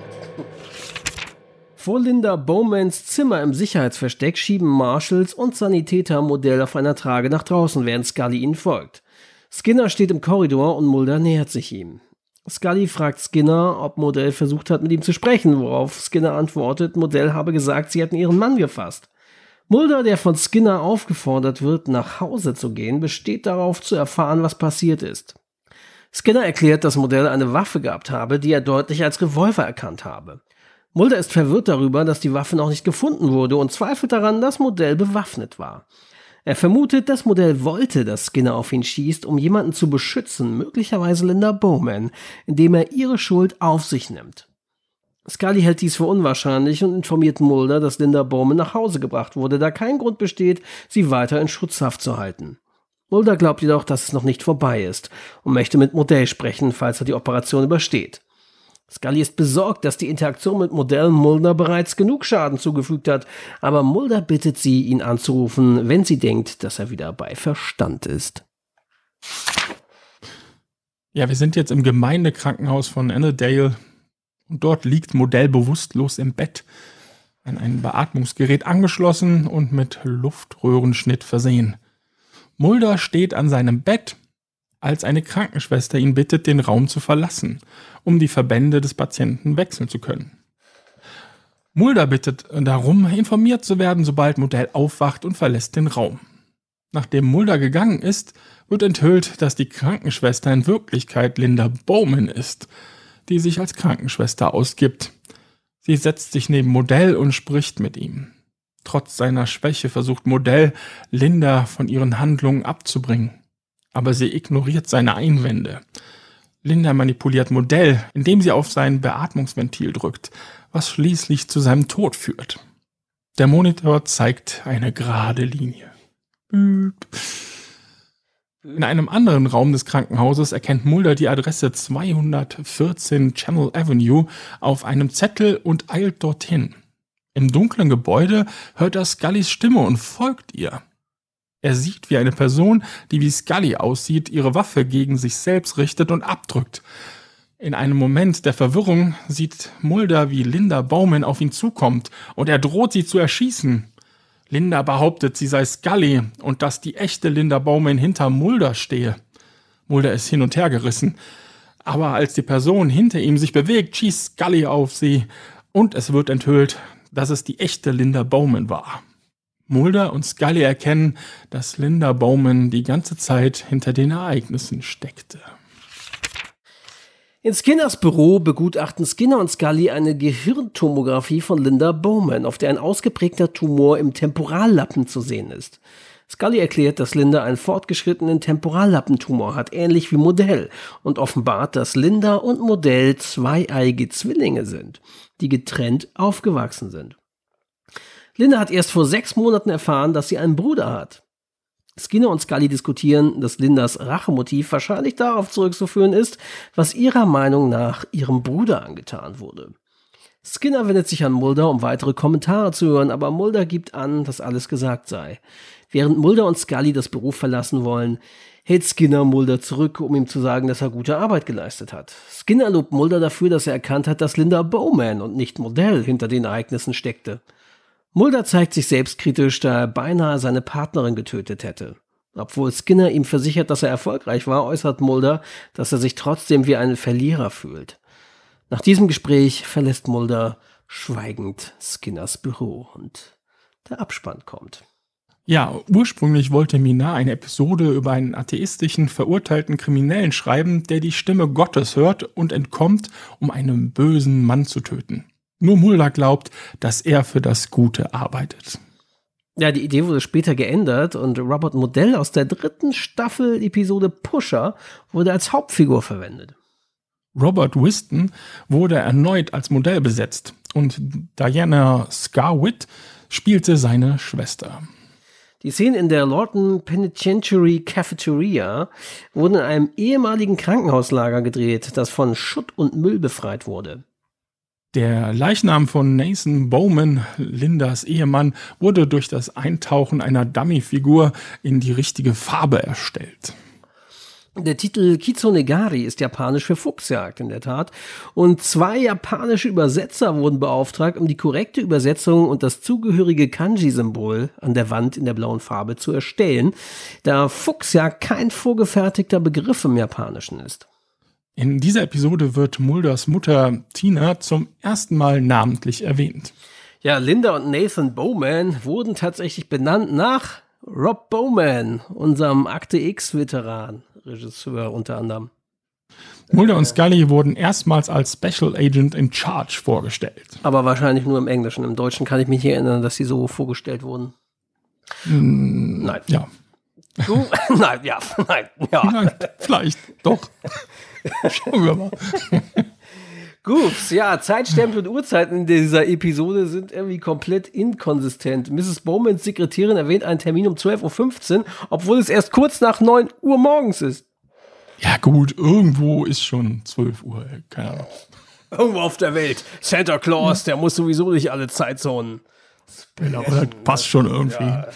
Vor Linda Bowmans Zimmer im Sicherheitsversteck schieben Marshals und Sanitäter Modell auf einer Trage nach draußen, während Scully ihnen folgt. Skinner steht im Korridor und Mulder nähert sich ihm. Scully fragt Skinner, ob Modell versucht hat, mit ihm zu sprechen, worauf Skinner antwortet, Modell habe gesagt, sie hätten ihren Mann gefasst. Mulder, der von Skinner aufgefordert wird, nach Hause zu gehen, besteht darauf zu erfahren, was passiert ist. Skinner erklärt, dass Modell eine Waffe gehabt habe, die er deutlich als Revolver erkannt habe. Mulder ist verwirrt darüber, dass die Waffe noch nicht gefunden wurde und zweifelt daran, dass Modell bewaffnet war. Er vermutet, das Modell wollte, dass Skinner auf ihn schießt, um jemanden zu beschützen, möglicherweise Linda Bowman, indem er ihre Schuld auf sich nimmt. Scully hält dies für unwahrscheinlich und informiert Mulder, dass Linda Bowman nach Hause gebracht wurde, da kein Grund besteht, sie weiter in Schutzhaft zu halten. Mulder glaubt jedoch, dass es noch nicht vorbei ist und möchte mit Modell sprechen, falls er die Operation übersteht. Scully ist besorgt, dass die Interaktion mit Modell Mulder bereits genug Schaden zugefügt hat, aber Mulder bittet sie, ihn anzurufen, wenn sie denkt, dass er wieder bei Verstand ist. Ja, wir sind jetzt im Gemeindekrankenhaus von Annandale und dort liegt Modell bewusstlos im Bett, an ein Beatmungsgerät angeschlossen und mit Luftröhrenschnitt versehen. Mulder steht an seinem Bett, als eine Krankenschwester ihn bittet, den Raum zu verlassen, um die Verbände des Patienten wechseln zu können. Mulder bittet darum, informiert zu werden, sobald Modell aufwacht und verlässt den Raum. Nachdem Mulder gegangen ist, wird enthüllt, dass die Krankenschwester in Wirklichkeit Linda Bowman ist, die sich als Krankenschwester ausgibt. Sie setzt sich neben Modell und spricht mit ihm. Trotz seiner Schwäche versucht Modell, Linda von ihren Handlungen abzubringen. Aber sie ignoriert seine Einwände. Linda manipuliert Modell, indem sie auf sein Beatmungsventil drückt, was schließlich zu seinem Tod führt. Der Monitor zeigt eine gerade Linie. In einem anderen Raum des Krankenhauses erkennt Mulder die Adresse 214 Channel Avenue auf einem Zettel und eilt dorthin. Im dunklen Gebäude hört er Scullys Stimme und folgt ihr. Er sieht, wie eine Person, die wie Scully aussieht, ihre Waffe gegen sich selbst richtet und abdrückt. In einem Moment der Verwirrung sieht Mulder, wie Linda Bowman auf ihn zukommt und er droht sie zu erschießen. Linda behauptet, sie sei Scully und dass die echte Linda Bowman hinter Mulder stehe. Mulder ist hin und her gerissen. Aber als die Person hinter ihm sich bewegt, schießt Scully auf sie und es wird enthüllt, dass es die echte Linda Bowman war. Mulder und Scully erkennen, dass Linda Bowman die ganze Zeit hinter den Ereignissen steckte. In Skinners Büro begutachten Skinner und Scully eine Gehirntomographie von Linda Bowman, auf der ein ausgeprägter Tumor im Temporallappen zu sehen ist. Scully erklärt, dass Linda einen fortgeschrittenen Temporallappentumor hat, ähnlich wie Modell, und offenbart, dass Linda und Modell zweieige Zwillinge sind die getrennt aufgewachsen sind. Linda hat erst vor sechs Monaten erfahren, dass sie einen Bruder hat. Skinner und Scully diskutieren, dass Lindas Rachemotiv wahrscheinlich darauf zurückzuführen ist, was ihrer Meinung nach ihrem Bruder angetan wurde. Skinner wendet sich an Mulder, um weitere Kommentare zu hören, aber Mulder gibt an, dass alles gesagt sei. Während Mulder und Scully das Büro verlassen wollen, hält Skinner Mulder zurück, um ihm zu sagen, dass er gute Arbeit geleistet hat. Skinner lobt Mulder dafür, dass er erkannt hat, dass Linda Bowman und nicht Modell hinter den Ereignissen steckte. Mulder zeigt sich selbstkritisch, da er beinahe seine Partnerin getötet hätte. Obwohl Skinner ihm versichert, dass er erfolgreich war, äußert Mulder, dass er sich trotzdem wie ein Verlierer fühlt. Nach diesem Gespräch verlässt Mulder schweigend Skinners Büro und der Abspann kommt. Ja, ursprünglich wollte Mina eine Episode über einen atheistischen, verurteilten Kriminellen schreiben, der die Stimme Gottes hört und entkommt, um einen bösen Mann zu töten. Nur Mulder glaubt, dass er für das Gute arbeitet. Ja, die Idee wurde später geändert und Robert Modell aus der dritten Staffel Episode Pusher wurde als Hauptfigur verwendet. Robert Wiston wurde erneut als Modell besetzt und Diana Scarwitt spielte seine Schwester. Die Szenen in der Lawton Penitentiary Cafeteria wurden in einem ehemaligen Krankenhauslager gedreht, das von Schutt und Müll befreit wurde. Der Leichnam von Nathan Bowman, Lindas Ehemann, wurde durch das Eintauchen einer Dummyfigur in die richtige Farbe erstellt. Der Titel Kitsonegari ist japanisch für Fuchsjagd in der Tat. Und zwei japanische Übersetzer wurden beauftragt, um die korrekte Übersetzung und das zugehörige Kanji-Symbol an der Wand in der blauen Farbe zu erstellen, da Fuchsjagd kein vorgefertigter Begriff im Japanischen ist. In dieser Episode wird Mulders Mutter Tina zum ersten Mal namentlich erwähnt. Ja, Linda und Nathan Bowman wurden tatsächlich benannt nach Rob Bowman, unserem Akte X-Veteran. Regisseur unter anderem. Mulder und Scully wurden erstmals als Special Agent in Charge vorgestellt. Aber wahrscheinlich nur im Englischen. Im Deutschen kann ich mich nicht erinnern, dass sie so vorgestellt wurden. Mm, nein. Ja. Du? nein, ja, nein, ja. Nein, vielleicht, doch. Schauen wir mal. Gut, ja, Zeitstempel und Uhrzeiten in dieser Episode sind irgendwie komplett inkonsistent. Mrs. Bowmans Sekretärin erwähnt einen Termin um 12.15 Uhr, obwohl es erst kurz nach 9 Uhr morgens ist. Ja, gut, irgendwo ist schon 12 Uhr, keine Ahnung. Irgendwo auf der Welt. Santa Claus, der muss sowieso nicht alle Zeitzonen. Genau, das passt schon irgendwie. Ja.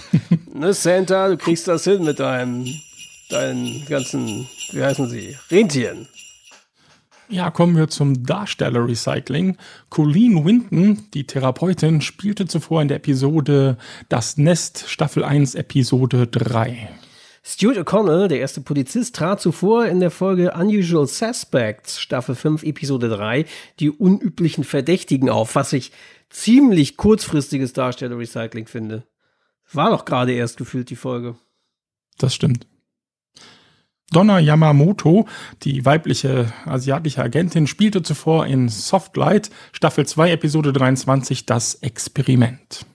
Ne, Santa, du kriegst das hin mit deinem deinen ganzen, wie heißen sie, Rentieren. Ja, kommen wir zum Darstellerrecycling. Colleen Winton, die Therapeutin, spielte zuvor in der Episode Das Nest, Staffel 1, Episode 3. Stuart O'Connell, der erste Polizist, trat zuvor in der Folge Unusual Suspects, Staffel 5, Episode 3, die unüblichen Verdächtigen auf, was ich ziemlich kurzfristiges Darstellerrecycling finde. War doch gerade erst gefühlt die Folge. Das stimmt. Donna Yamamoto, die weibliche asiatische Agentin, spielte zuvor in Softlight, Staffel 2, Episode 23, das Experiment.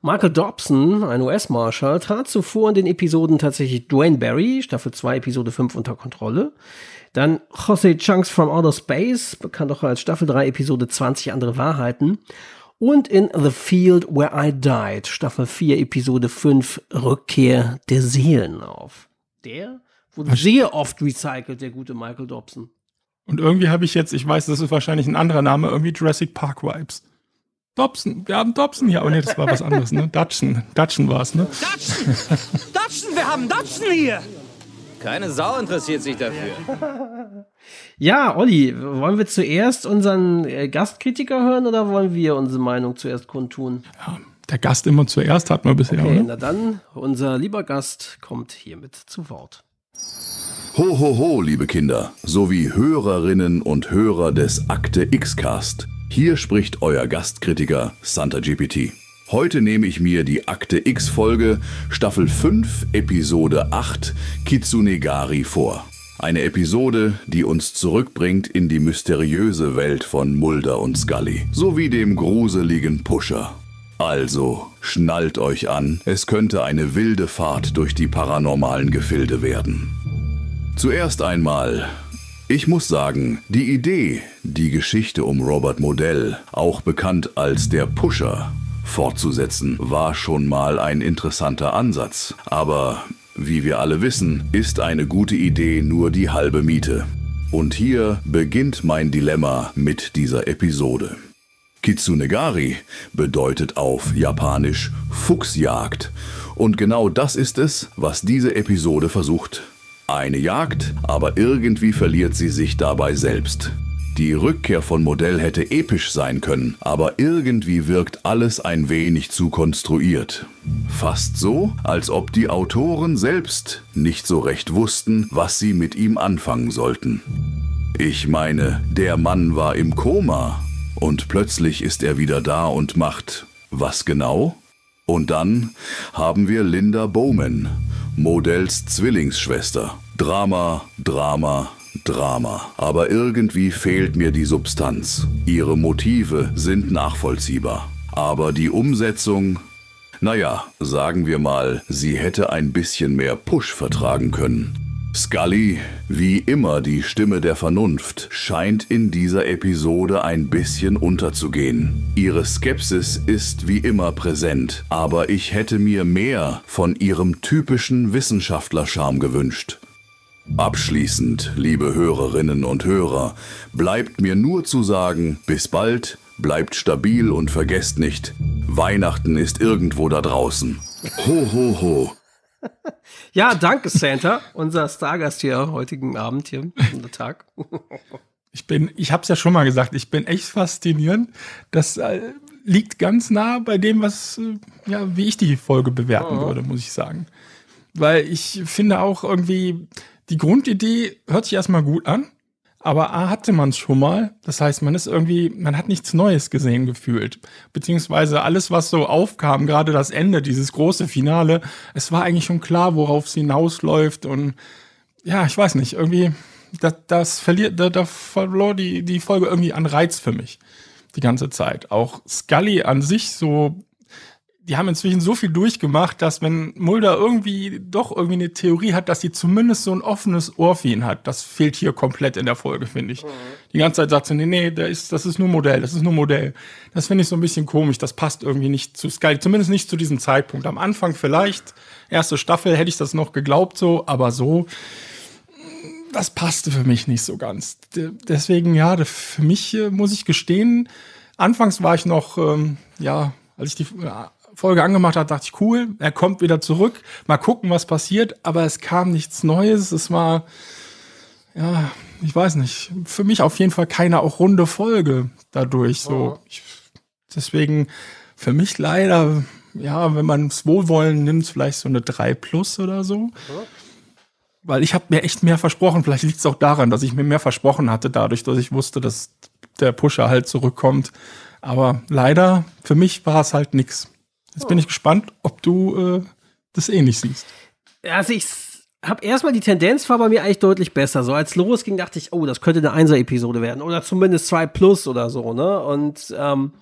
Michael Dobson, ein US-Marshal, trat zuvor in den Episoden tatsächlich Dwayne Barry, Staffel 2, Episode 5 unter Kontrolle. Dann Jose Chunks from Outer Space, bekannt auch als Staffel 3, Episode 20 andere Wahrheiten. Und in The Field Where I Died, Staffel 4, Episode 5, Rückkehr der Seelen auf. Der wurde sehr oft recycelt, der gute Michael Dobson. Und irgendwie habe ich jetzt, ich weiß, das ist wahrscheinlich ein anderer Name, irgendwie Jurassic Park Vibes. Dobson, wir haben Dobson hier. Oh nee, das war was anderes, ne? Dutchen, Dutchen war es, ne? Dutchen! Dutchen, wir haben Dutchen hier! Keine Sau interessiert sich dafür. Ja, Olli, wollen wir zuerst unseren äh, Gastkritiker hören oder wollen wir unsere Meinung zuerst kundtun? Ja, der Gast immer zuerst hat man bisher. Okay, oder? na dann, unser lieber Gast kommt hiermit zu Wort. Ho, ho, ho, liebe Kinder, sowie Hörerinnen und Hörer des Akte X-Cast. Hier spricht euer Gastkritiker Santa GPT. Heute nehme ich mir die Akte X-Folge Staffel 5, Episode 8 Kitsunegari vor. Eine Episode, die uns zurückbringt in die mysteriöse Welt von Mulder und Scully, sowie dem gruseligen Pusher. Also, schnallt euch an, es könnte eine wilde Fahrt durch die paranormalen Gefilde werden. Zuerst einmal, ich muss sagen, die Idee, die Geschichte um Robert Modell, auch bekannt als der Pusher, fortzusetzen, war schon mal ein interessanter Ansatz. Aber wie wir alle wissen, ist eine gute Idee nur die halbe Miete. Und hier beginnt mein Dilemma mit dieser Episode. Kitsunegari bedeutet auf Japanisch Fuchsjagd. Und genau das ist es, was diese Episode versucht. Eine Jagd, aber irgendwie verliert sie sich dabei selbst. Die Rückkehr von Modell hätte episch sein können, aber irgendwie wirkt alles ein wenig zu konstruiert. Fast so, als ob die Autoren selbst nicht so recht wussten, was sie mit ihm anfangen sollten. Ich meine, der Mann war im Koma und plötzlich ist er wieder da und macht was genau? Und dann haben wir Linda Bowman, Modells Zwillingsschwester. Drama, Drama, Drama. Aber irgendwie fehlt mir die Substanz. Ihre Motive sind nachvollziehbar. Aber die Umsetzung, naja, sagen wir mal, sie hätte ein bisschen mehr Push vertragen können. Scully, wie immer die Stimme der Vernunft, scheint in dieser Episode ein bisschen unterzugehen. Ihre Skepsis ist wie immer präsent, aber ich hätte mir mehr von ihrem typischen Wissenschaftlerscharme gewünscht. Abschließend, liebe Hörerinnen und Hörer, bleibt mir nur zu sagen, bis bald, bleibt stabil und vergesst nicht, Weihnachten ist irgendwo da draußen. Ho, ho, ho. Ja, danke Santa, unser Stargast hier heutigen Abend hier, unser Tag. Ich bin, ich habe es ja schon mal gesagt, ich bin echt faszinierend. Das äh, liegt ganz nah bei dem, was, äh, ja, wie ich die Folge bewerten würde, muss ich sagen. Weil ich finde auch irgendwie, die Grundidee hört sich erstmal gut an, aber A hatte man es schon mal. Das heißt, man ist irgendwie, man hat nichts Neues gesehen gefühlt. Beziehungsweise alles, was so aufkam, gerade das Ende, dieses große Finale, es war eigentlich schon klar, worauf es hinausläuft. Und ja, ich weiß nicht, irgendwie, das, das verliert, da, da verlor die, die Folge irgendwie an Reiz für mich. Die ganze Zeit. Auch Scully an sich so die haben inzwischen so viel durchgemacht, dass wenn Mulder irgendwie doch irgendwie eine Theorie hat, dass sie zumindest so ein offenes Ohr für ihn hat, das fehlt hier komplett in der Folge, finde ich. Die ganze Zeit sagt sie, nee, nee, der ist, das ist nur Modell, das ist nur Modell. Das finde ich so ein bisschen komisch, das passt irgendwie nicht zu Sky, zumindest nicht zu diesem Zeitpunkt. Am Anfang vielleicht, erste Staffel hätte ich das noch geglaubt so, aber so, das passte für mich nicht so ganz. De- Deswegen, ja, für mich äh, muss ich gestehen, anfangs war ich noch, ähm, ja, als ich die äh, Folge angemacht habe, dachte ich, cool, er kommt wieder zurück, mal gucken, was passiert, aber es kam nichts Neues, es war, ja, ich weiß nicht, für mich auf jeden Fall keine auch runde Folge dadurch, so. Ich, deswegen, für mich leider, ja, wenn man es wohlwollen nimmt, vielleicht so eine 3 plus oder so. Weil ich habe mir echt mehr versprochen. Vielleicht liegt es auch daran, dass ich mir mehr versprochen hatte, dadurch, dass ich wusste, dass der Pusher halt zurückkommt. Aber leider, für mich war es halt nix. Jetzt bin ich gespannt, ob du äh, das ähnlich siehst. Also ich habe erstmal die Tendenz war bei mir eigentlich deutlich besser. So als losging, dachte ich, oh, das könnte eine Einser-Episode werden. Oder zumindest zwei plus oder so, ne? Und ähm,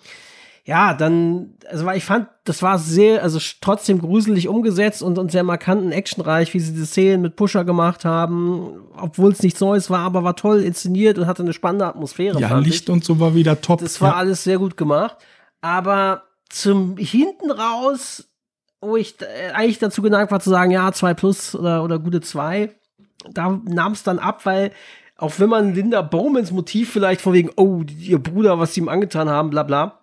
ja, dann, also weil ich fand, das war sehr, also trotzdem gruselig umgesetzt und, und sehr markanten actionreich, wie sie die Szenen mit Pusher gemacht haben, obwohl es nichts Neues war, aber war toll inszeniert und hatte eine spannende Atmosphäre. Ja, Licht ich. und so war wieder top. Das war ja. alles sehr gut gemacht. Aber zum hinten raus, wo ich äh, eigentlich dazu geneigt war zu sagen, ja, zwei plus oder, oder gute zwei, da nahm es dann ab, weil auch wenn man Linda Bowmans Motiv vielleicht von wegen, oh, ihr Bruder, was sie ihm angetan haben, bla bla,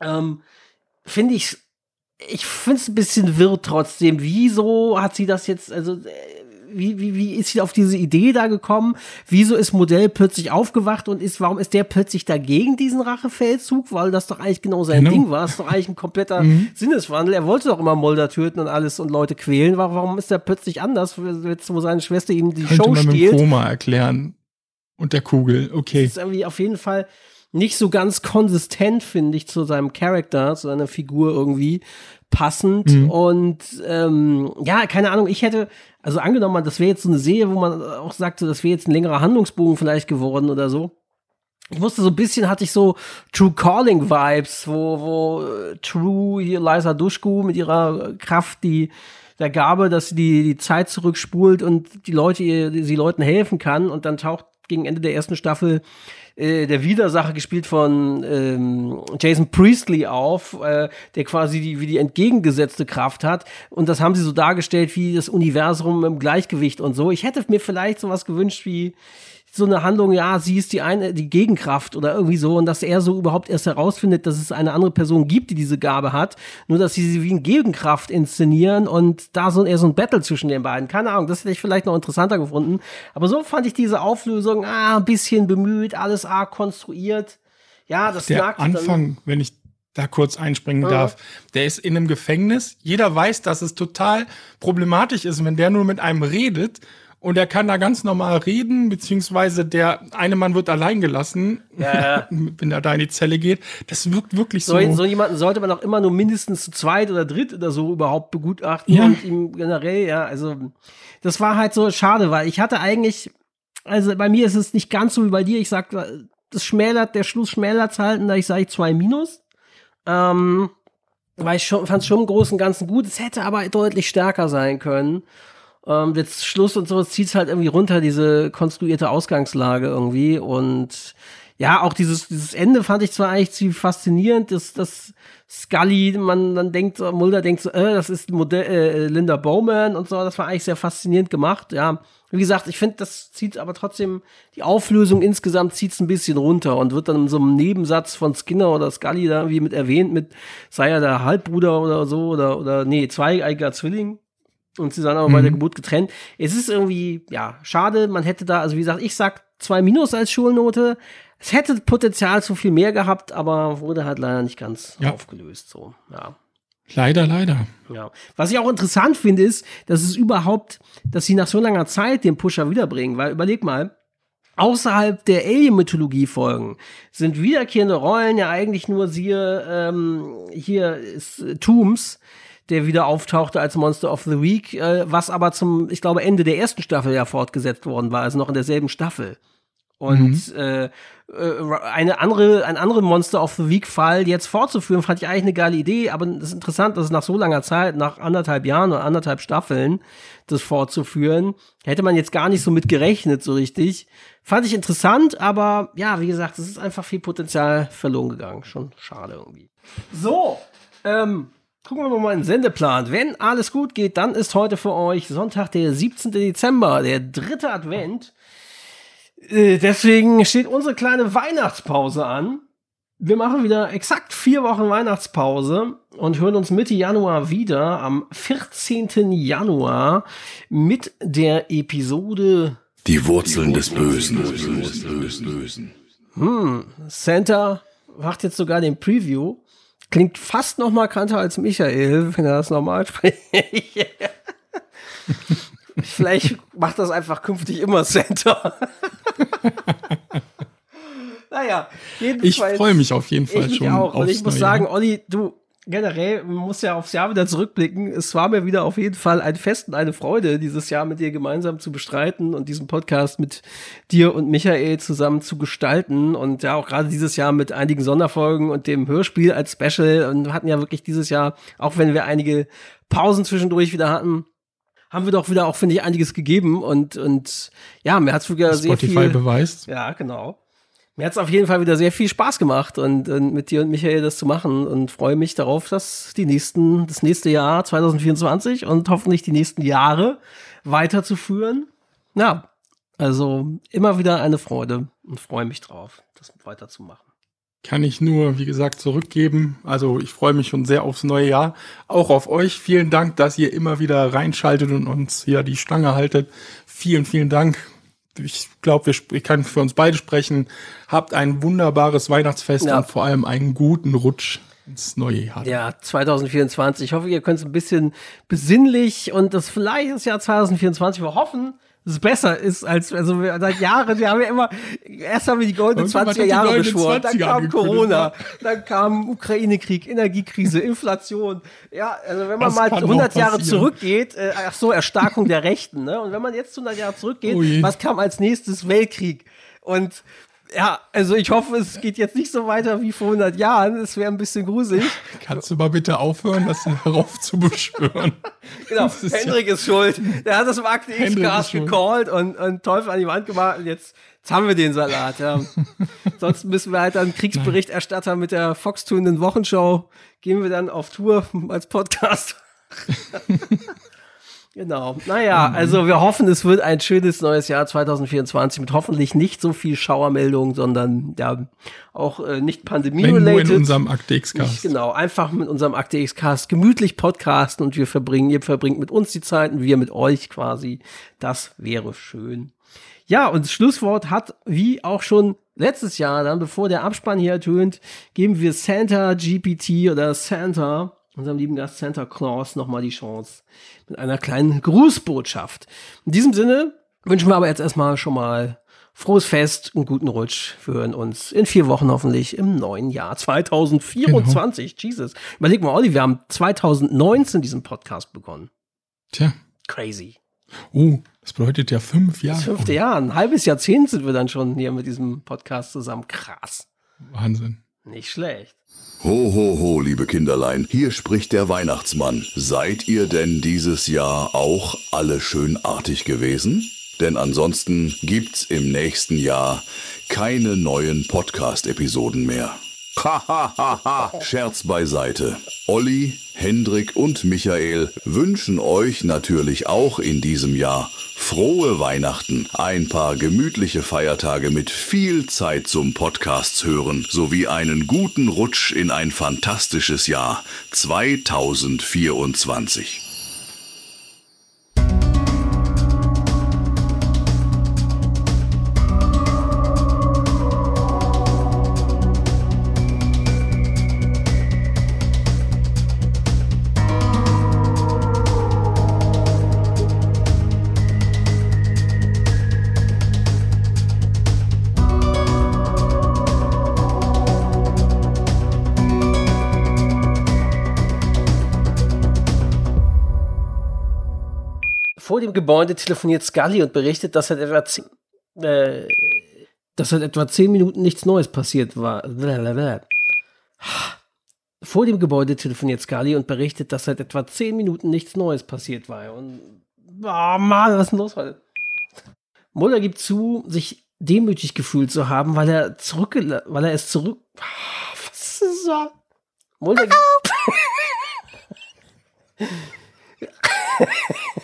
ähm, finde ich, ich finde es ein bisschen wirr trotzdem. Wieso hat sie das jetzt, also, äh, wie, wie, wie ist sie auf diese Idee da gekommen? Wieso ist Modell plötzlich aufgewacht und ist, warum ist der plötzlich dagegen diesen Rachefeldzug? Weil das doch eigentlich genau sein genau. Ding war. Das ist doch eigentlich ein kompletter mhm. Sinneswandel. Er wollte doch immer Mulder töten und alles und Leute quälen. Warum ist er plötzlich anders, jetzt, wo seine Schwester ihm die Könnte Show man stiehlt? Mit dem Koma erklären. Und der Kugel, okay. Das ist irgendwie auf jeden Fall, nicht so ganz konsistent, finde ich, zu seinem Charakter, zu seiner Figur irgendwie passend. Mhm. Und ähm, ja, keine Ahnung, ich hätte, also angenommen, das wäre jetzt so eine Serie, wo man auch sagte, das wäre jetzt ein längerer Handlungsbogen vielleicht geworden oder so. Ich musste so ein bisschen, hatte ich so True Calling Vibes, wo, wo äh, True, hier Liza Duschku mit ihrer Kraft, die der Gabe, dass sie die, die Zeit zurückspult und die Leute, ihr, sie Leuten helfen kann und dann taucht gegen Ende der ersten Staffel äh, der Widersacher gespielt von ähm, Jason Priestley auf, äh, der quasi die, wie die entgegengesetzte Kraft hat. Und das haben sie so dargestellt wie das Universum im Gleichgewicht und so. Ich hätte mir vielleicht sowas gewünscht wie so eine Handlung, ja, sie ist die eine, die Gegenkraft oder irgendwie so und dass er so überhaupt erst herausfindet, dass es eine andere Person gibt, die diese Gabe hat, nur dass sie sie wie eine Gegenkraft inszenieren und da so eher so ein Battle zwischen den beiden. Keine Ahnung, das hätte ich vielleicht noch interessanter gefunden. Aber so fand ich diese Auflösung, ah, ein bisschen bemüht, alles arg konstruiert. Ja, das Der Anfang, wenn ich da kurz einspringen ja. darf. Der ist in einem Gefängnis. Jeder weiß, dass es total problematisch ist, wenn der nur mit einem redet und er kann da ganz normal reden, beziehungsweise der eine Mann wird allein gelassen, ja, wenn er da in die Zelle geht. Das wirkt wirklich so. So, so jemanden sollte man auch immer nur mindestens zu zweit oder dritt oder so überhaupt begutachten ja. und ihm generell, ja, also das war halt so schade, weil ich hatte eigentlich, also bei mir ist es nicht ganz so wie bei dir, ich sag, das schmälert, der Schluss schmälert halten, da ich sage zwei Minus. Ähm, weil ich fand es schon im Großen und Ganzen gut. Es hätte aber deutlich stärker sein können. Ähm, jetzt Schluss und so zieht es halt irgendwie runter, diese konstruierte Ausgangslage irgendwie. Und ja, auch dieses, dieses Ende fand ich zwar eigentlich ziemlich faszinierend, dass, dass Scully, man dann denkt, Mulder denkt so, äh, das ist Modell, äh, Linda Bowman und so, das war eigentlich sehr faszinierend gemacht, ja. Wie gesagt, ich finde, das zieht aber trotzdem, die Auflösung insgesamt zieht es ein bisschen runter und wird dann in so einem Nebensatz von Skinner oder Scully da wie mit erwähnt, mit sei er der Halbbruder oder so, oder, oder nee, zweieiger Zwilling, und sie sind aber mhm. bei der mhm. Geburt getrennt. Es ist irgendwie, ja, schade. Man hätte da, also wie gesagt, ich sag zwei Minus als Schulnote. Es hätte Potenzial zu viel mehr gehabt, aber wurde halt leider nicht ganz ja. aufgelöst, so, ja. Leider, leider. Ja. Was ich auch interessant finde, ist, dass es überhaupt, dass sie nach so langer Zeit den Pusher wiederbringen, weil überleg mal, außerhalb der Alien-Mythologie-Folgen sind wiederkehrende Rollen ja eigentlich nur siehe, ähm, hier ist äh, Tooms, der wieder auftauchte als Monster of the Week, äh, was aber zum, ich glaube, Ende der ersten Staffel ja fortgesetzt worden war, also noch in derselben Staffel. Und mhm. äh, äh eine andere, ein anderen Monster of the Week Fall jetzt fortzuführen, fand ich eigentlich eine geile Idee, aber es ist interessant, dass es nach so langer Zeit, nach anderthalb Jahren oder anderthalb Staffeln, das fortzuführen, hätte man jetzt gar nicht so mit gerechnet, so richtig. Fand ich interessant, aber ja, wie gesagt, es ist einfach viel Potenzial verloren gegangen. Schon schade irgendwie. So, ähm, Gucken wir mal in den Sendeplan. Wenn alles gut geht, dann ist heute für euch Sonntag, der 17. Dezember, der dritte Advent. Äh, deswegen steht unsere kleine Weihnachtspause an. Wir machen wieder exakt vier Wochen Weihnachtspause und hören uns Mitte Januar wieder am 14. Januar mit der Episode Die Wurzeln des Bösen. Hm, Santa macht jetzt sogar den Preview. Klingt fast noch markanter als Michael, wenn er das normal spricht. Vielleicht macht das einfach künftig immer Santa. naja, Ich freue mich auf jeden Fall ich schon. auch. Und ich muss sagen. Olli, du, generell, man muss ja aufs Jahr wieder zurückblicken. Es war mir wieder auf jeden Fall ein Fest und eine Freude, dieses Jahr mit dir gemeinsam zu bestreiten und diesen Podcast mit dir und Michael zusammen zu gestalten. Und ja, auch gerade dieses Jahr mit einigen Sonderfolgen und dem Hörspiel als Special. Und wir hatten ja wirklich dieses Jahr, auch wenn wir einige Pausen zwischendurch wieder hatten, haben wir doch wieder auch, finde ich, einiges gegeben. Und, und ja, mir hat's wieder sehr Spotify viel. beweist. Ja, genau. Mir hat's auf jeden Fall wieder sehr viel Spaß gemacht und, und mit dir und Michael das zu machen und freue mich darauf, dass die nächsten, das nächste Jahr 2024 und hoffentlich die nächsten Jahre weiterzuführen. Ja, also immer wieder eine Freude und freue mich drauf, das weiterzumachen. Kann ich nur, wie gesagt, zurückgeben. Also ich freue mich schon sehr aufs neue Jahr. Auch auf euch. Vielen Dank, dass ihr immer wieder reinschaltet und uns hier die Stange haltet. Vielen, vielen Dank. Ich glaube, ich kann für uns beide sprechen. Habt ein wunderbares Weihnachtsfest Ja. und vor allem einen guten Rutsch ins neue Jahr. Ja, 2024. Ich hoffe, ihr könnt es ein bisschen besinnlich und das vielleicht das Jahr 2024, wir hoffen, es besser ist als, also seit Jahren, wir haben ja immer, erst haben wir die goldenen Irgendjemand hat 20er die Jahre beschworen, dann 20er kam Corona, dann kam Ukraine-Krieg, Energiekrise, Inflation. Ja, also wenn man Was mal kann noch 100 Jahre zurückgeht, äh, ach so, Erstarkung der Rechten, ne? Und wenn man jetzt 100 Jahre zurückgeht, Oh was kam als nächstes? Weltkrieg. Und ja, also ich hoffe, es geht jetzt nicht so weiter wie vor 100 Jahren. Es wäre ein bisschen gruselig. Kannst du mal bitte aufhören, das heraufzubeschwören? Genau, Das ist ja- Hendrik ist schuld. Der hat das im Akte X-Cast ist gecallt und, und Teufel an die Wand gemacht. Und jetzt, jetzt haben wir den Salat. Ja. Sonst müssen wir halt dann Kriegsberichterstatter mit der Fox-tunenden Wochenschau. Gehen wir dann auf Tour als Podcast. Genau. Naja, Mhm. also wir hoffen, es wird ein schönes neues Jahr 2024 mit hoffentlich nicht so viel Schauermeldungen, sondern ja auch äh, nicht nur in pandemie-related. unserem Akte X-Cast. Genau, einfach mit unserem Akte X-Cast gemütlich podcasten und wir verbringen, ihr verbringt mit uns die Zeit und wir mit euch quasi. Das wäre schön. Ja, und das Schlusswort hat, wie auch schon letztes Jahr, dann bevor der Abspann hier ertönt, geben wir Santa GPT oder Santa, unserem lieben Gast Santa Claus, nochmal die Chance mit einer kleinen Grußbotschaft. In diesem Sinne wünschen wir aber jetzt erstmal schon mal frohes Fest, einen guten Rutsch. Wir hören uns in vier Wochen hoffentlich im neuen Jahr 2024. Jesus. Überleg mal, Olli, wir haben 2019 diesen Podcast begonnen. Tja. Crazy. Oh, das bedeutet ja fünf Jahre. Das fünfte Jahr, ein halbes Jahrzehnt sind wir dann schon hier mit diesem Podcast zusammen. Krass. Wahnsinn. Nicht schlecht. Ho, ho, ho, liebe Kinderlein, hier spricht der Weihnachtsmann. Seid ihr denn dieses Jahr auch alle schön artig gewesen? Denn ansonsten gibt's im nächsten Jahr keine neuen Podcast-Episoden mehr. Hahaha, Scherz beiseite. Olli, Hendrik und Michael wünschen euch natürlich auch in diesem Jahr frohe Weihnachten, ein paar gemütliche Feiertage mit viel Zeit zum Podcasts hören sowie einen guten Rutsch in ein fantastisches Jahr 2024. Gebäude telefoniert Scully und berichtet, dass seit etwa zehn, äh, dass seit etwa zehn Minuten nichts Neues passiert war. Blablabla. Vor dem Gebäude telefoniert Scully und berichtet, dass seit etwa zehn Minuten nichts Neues passiert war. Und oh Mann, was ist denn los heute? Mulder gibt zu, sich demütig gefühlt zu haben, weil er zurück, weil er es zurück. Was ist das? Mulder gibt.